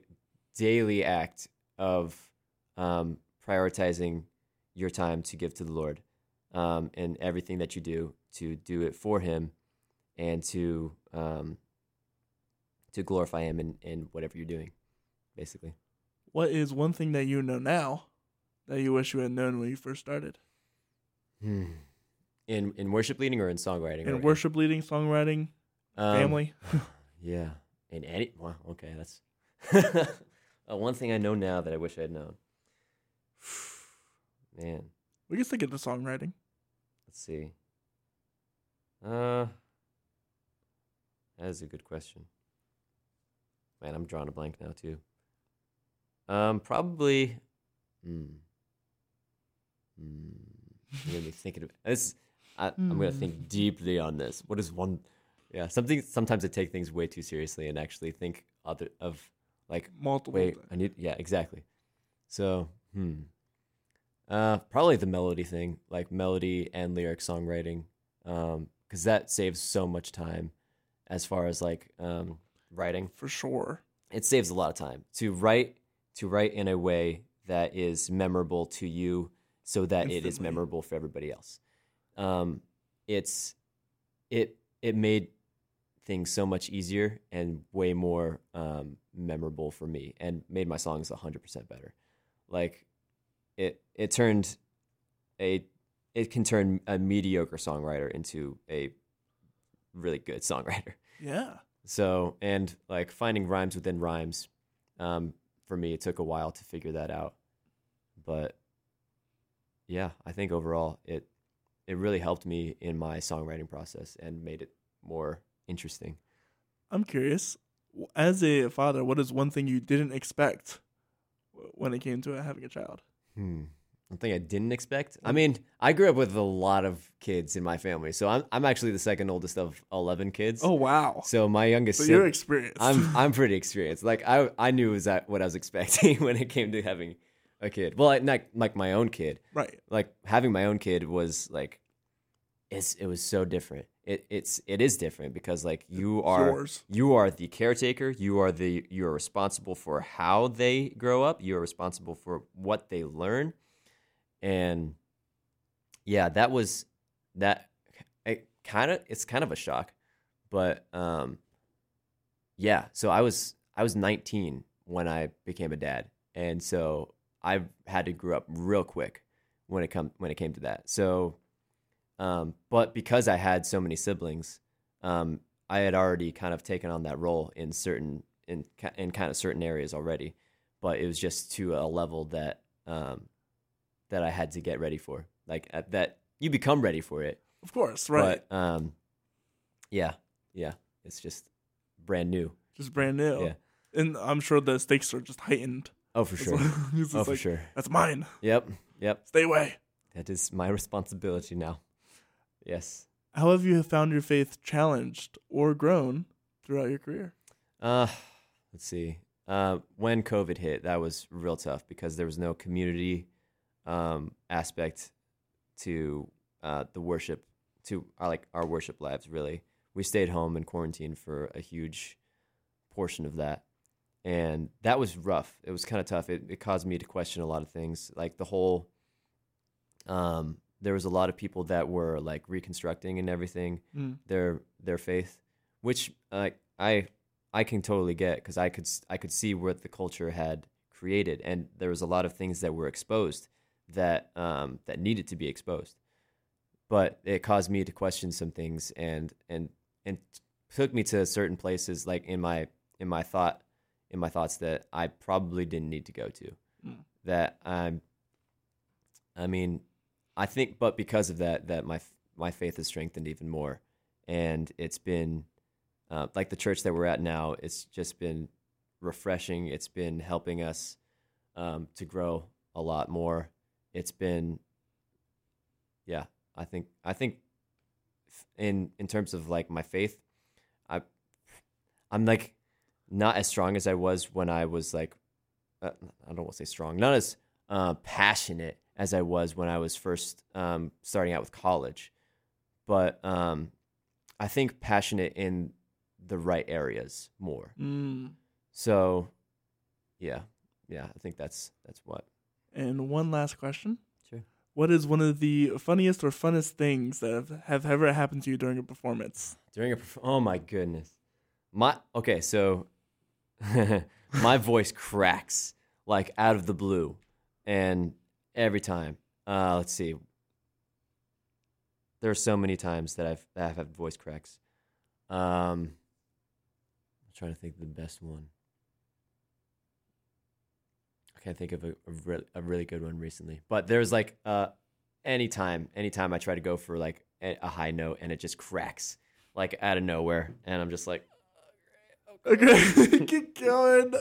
daily act of um, prioritizing your time to give to the Lord um, and everything that you do to do it for Him and to um, to glorify Him in, in whatever you're doing, basically. What is one thing that you know now that you wish you had known when you first started? Hmm. In in worship leading or in songwriting? In or worship leading, songwriting, um, family? Yeah. In any well, okay, that's uh, one thing I know now that I wish I had known. Man, we can stick to songwriting. Let's see. Uh, that is a good question. Man, I'm drawing a blank now too. Um, probably. Hmm. Hmm. I'm gonna be thinking of this. I, I'm gonna think deeply on this. What is one? Yeah, something. Sometimes I take things way too seriously and actually think other of like Multiple. Wait. I need. Yeah, exactly. So, hmm. Uh, probably the melody thing, like melody and lyric songwriting, um, because that saves so much time, as far as like um writing. for sure. It saves a lot of time to write to write in a way that is memorable to you, so that it is memorable for everybody else. Um, it's it it made things so much easier and way more um, memorable for me and made my songs 100% better like it it turned a it can turn a mediocre songwriter into a really good songwriter Yeah. so and like finding rhymes within rhymes um, for me it took a while to figure that out but yeah i think overall it it really helped me in my songwriting process and made it more interesting I'm curious. As a father, what is one thing you didn't expect when it came to having a child? Hmm. One thing I didn't expect. I mean, I grew up with a lot of kids in my family, so I'm I'm actually the second oldest of eleven kids. Oh wow! so my youngest. So you're experienced. I'm I'm pretty experienced. Like I I knew was that what I was expecting when it came to having a kid. Well, I, not like my own kid. right. Like having my own kid was like, it's it was so different. It it's it is different because like you are yours. you are the caretaker. You are the you are responsible for how they grow up. You are responsible for what they learn, and yeah, that was that. It kind of it's kind of a shock, but um, yeah. So I was I was 19 when I became a dad, and so I had to grow up real quick when it come when it came to that. So, um, but because I had so many siblings, um, I had already kind of taken on that role in certain in in kind of certain areas already, but it was just to a level that um, that I had to get ready for. Like at that, you become ready for it, Of course, right? but um, yeah, yeah, it's just brand new. just brand new. Yeah. And I'm sure the stakes are just heightened. Oh, for sure. Oh, just for like, sure. That's mine. Yep, yep. Stay away. That is my responsibility now. Yes. How have you found your faith challenged or grown throughout your career? Uh, let's see. Uh, when COVID hit, that was real tough because there was no community um, aspect to uh, the worship, to our, like our worship lives. Really, we stayed home in quarantine for a huge portion of that, and that was rough. It was kind of tough. It, it caused me to question a lot of things, like the whole. Um, there was a lot of people that were like reconstructing and everything Mm. their their faith, which uh, I I can totally get because I could I could see what the culture had created, and there was a lot of things that were exposed that um, that needed to be exposed, but it caused me to question some things and and and took me to certain places like in my in my thought in my thoughts that I probably didn't need to go to. Mm. That I'm I mean, I think, but because of that, that my my faith is strengthened even more, and it's been uh, like the church that we're at now. It's just been refreshing. It's been helping us um, to grow a lot more. It's been, yeah, I think I think in in terms of like my faith, I I'm like not as strong as I was when I was like uh, I don't want to say strong, not as uh, passionate as I was when I was first um, starting out with college, but um, I think passionate in the right areas more. Mm. So, yeah, yeah, I think that's that's what. And one last question. Sure. what is one of the funniest or funnest things that have, have ever happened to you during a performance? During a oh my goodness, my okay, so my voice cracks like out of the blue, and every time. Uh, let's see. There are so many times that I've that I've had voice cracks. Um, I'm trying to think the best one. I can't think of a, a, really, a really good one recently, but there's like uh, anytime, anytime I try to go for like a high note and it just cracks like out of nowhere, and I'm just like, Okay, keep going.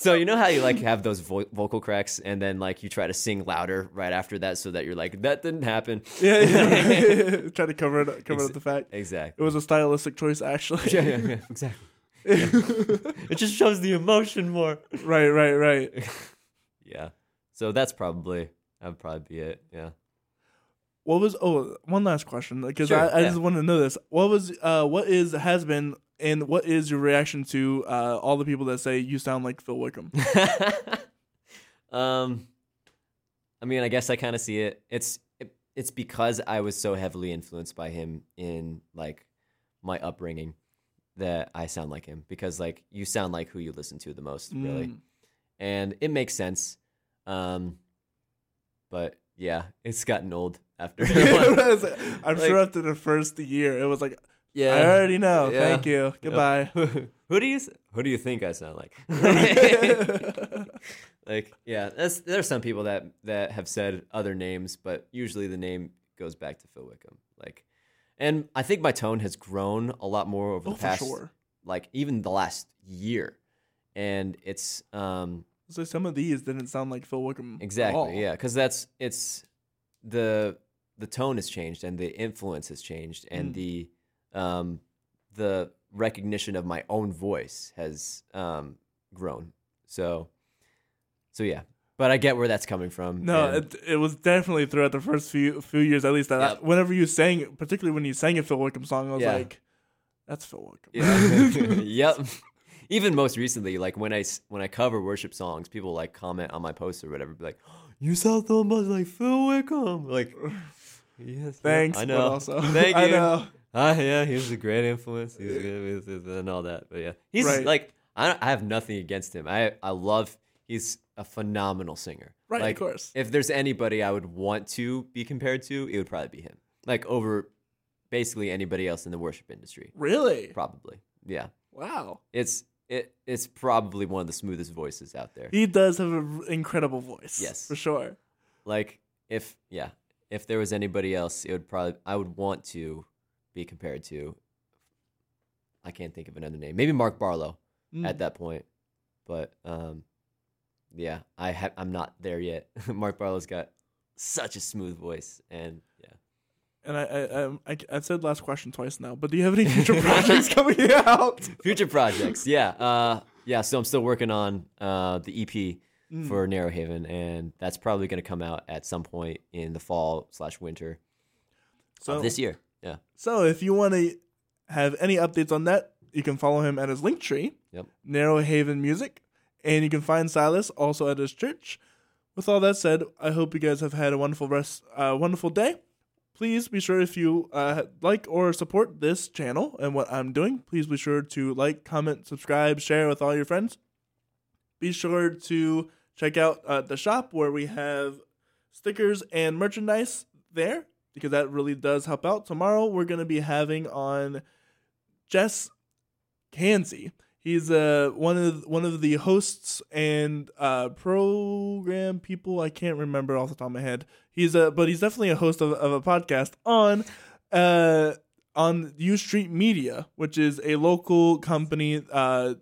So you know how you like have those vo- vocal cracks, and then like you try to sing louder right after that, so that you're like, that didn't happen. Yeah, yeah. Try to cover it, cover up the fact. Exactly. It was a stylistic choice, actually. yeah, yeah, yeah, exactly. it just shows the emotion more. right, right, right. Yeah. So that's probably that would probably be it. Yeah. What was? Oh, one last question, because Sure, I, I yeah. just want to know this. What was? Uh, what is has been, and what is your reaction to uh, all the people that say you sound like Phil Wickham? um, I mean, I guess I kind of see it. It's it, it's because I was so heavily influenced by him in like my upbringing that I sound like him because like you sound like who you listen to the most, really, Mm. and it makes sense. Um, but yeah, it's gotten old after. I'm Like- sure after the first year, it was like, yeah, I already know. Yeah. Thank you. Goodbye. who do you who do you think I sound like? like yeah, that's there's some people that that have said other names, but usually the name goes back to Phil Wickham. Like, and I think my tone has grown a lot more over oh, the past, sure. like even the last year, and it's um So some of these didn't sound like Phil Wickham. at all. exactly yeah, because that's it's the the tone has changed and the influence has changed and Mm. the um the recognition of my own voice has um grown so so yeah but i get where that's coming from No, it, it was definitely throughout the first few few years, at least. That I- whenever you sang, particularly when you sang a Phil Wickham song, I was Yeah. like, "That's Phil Wickham." yeah yep even most recently like when I when i cover worship songs people like comment on my post or whatever be like you sound so much like phil wickham like yes Thanks, i know also, thank you I know. Ah, yeah, he was a great influence. He was good with and all that. But yeah, he's Right. like, I, I have nothing against him. I, I love. He's a phenomenal singer. Right, of course. If there's anybody I would want to be compared to, it would probably be him. Like over, basically anybody else in the worship industry. Really? Probably. Yeah, Wow. it's it. It's probably one of the smoothest voices out there. He does have an incredible voice. Yes. for sure. like if yeah, if there was anybody else, it would probably I would want to be compared to. I can't think of another name. Maybe Mark Barlow. Mm. at that point. But um, yeah, I ha- I'm not there yet. Mark Barlow's got such a smooth voice, and yeah, And I, I, um, I, I've said last question twice now, but do you have any future projects coming out? future projects. Yeah, uh, yeah. So I'm still working on uh, the EP Mm. for Narrow Haven, and that's probably going to come out at some point in the fall slash winter So of this year. Yeah, So if you want to have any updates on that, you can follow him at his link tree, Yep. Narrow Haven Music, and you can find Silas also at his church. With all that said, I hope you guys have had a wonderful rest, uh, wonderful day. Please be sure if you uh, like or support this channel and what I'm doing, please be sure to like, comment, subscribe, share with all your friends. Be sure to check out uh, the shop where we have stickers and merchandise there because that really does help out. Tomorrow we're going to be having on Jess Kanzi. He's uh, one of one of the hosts and uh, program people. I can't remember off the top of my head. He's a but he's definitely a host of, of a podcast on uh, on U Street Media, which is a local company uh,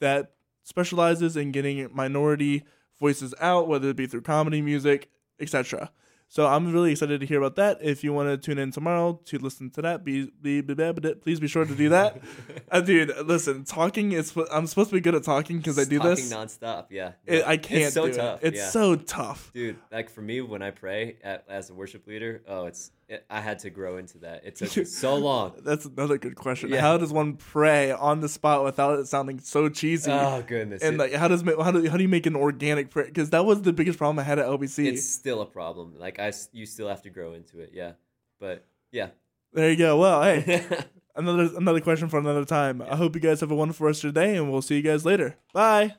that specializes in getting minority voices out, whether it be through comedy, music, etc. So I'm really excited to hear about that. If you want to tune in tomorrow to listen to that, be, be, be, be- be- please be sure to do that. uh, dude, listen, talking is I'm supposed to be good at talking because I do this. Talking this. nonstop. Yeah, It, I can't It's so do tough. it. It's yeah. so tough. Dude, like for me, when I pray at, as a worship leader, oh, it's it, I had to grow into that. It took so long. That's another good question. Yeah. How does one pray on the spot without it sounding so cheesy? Oh goodness, and It- like, how does how do how do you make an organic prayer? Because that was the biggest problem I had at LBC. it's still a problem. Like I, you still have to grow into it. Yeah, but yeah. There you go. Well, hey, another another question for another time. I hope you guys have a wonderful rest of your day, and we'll see you guys later. Bye.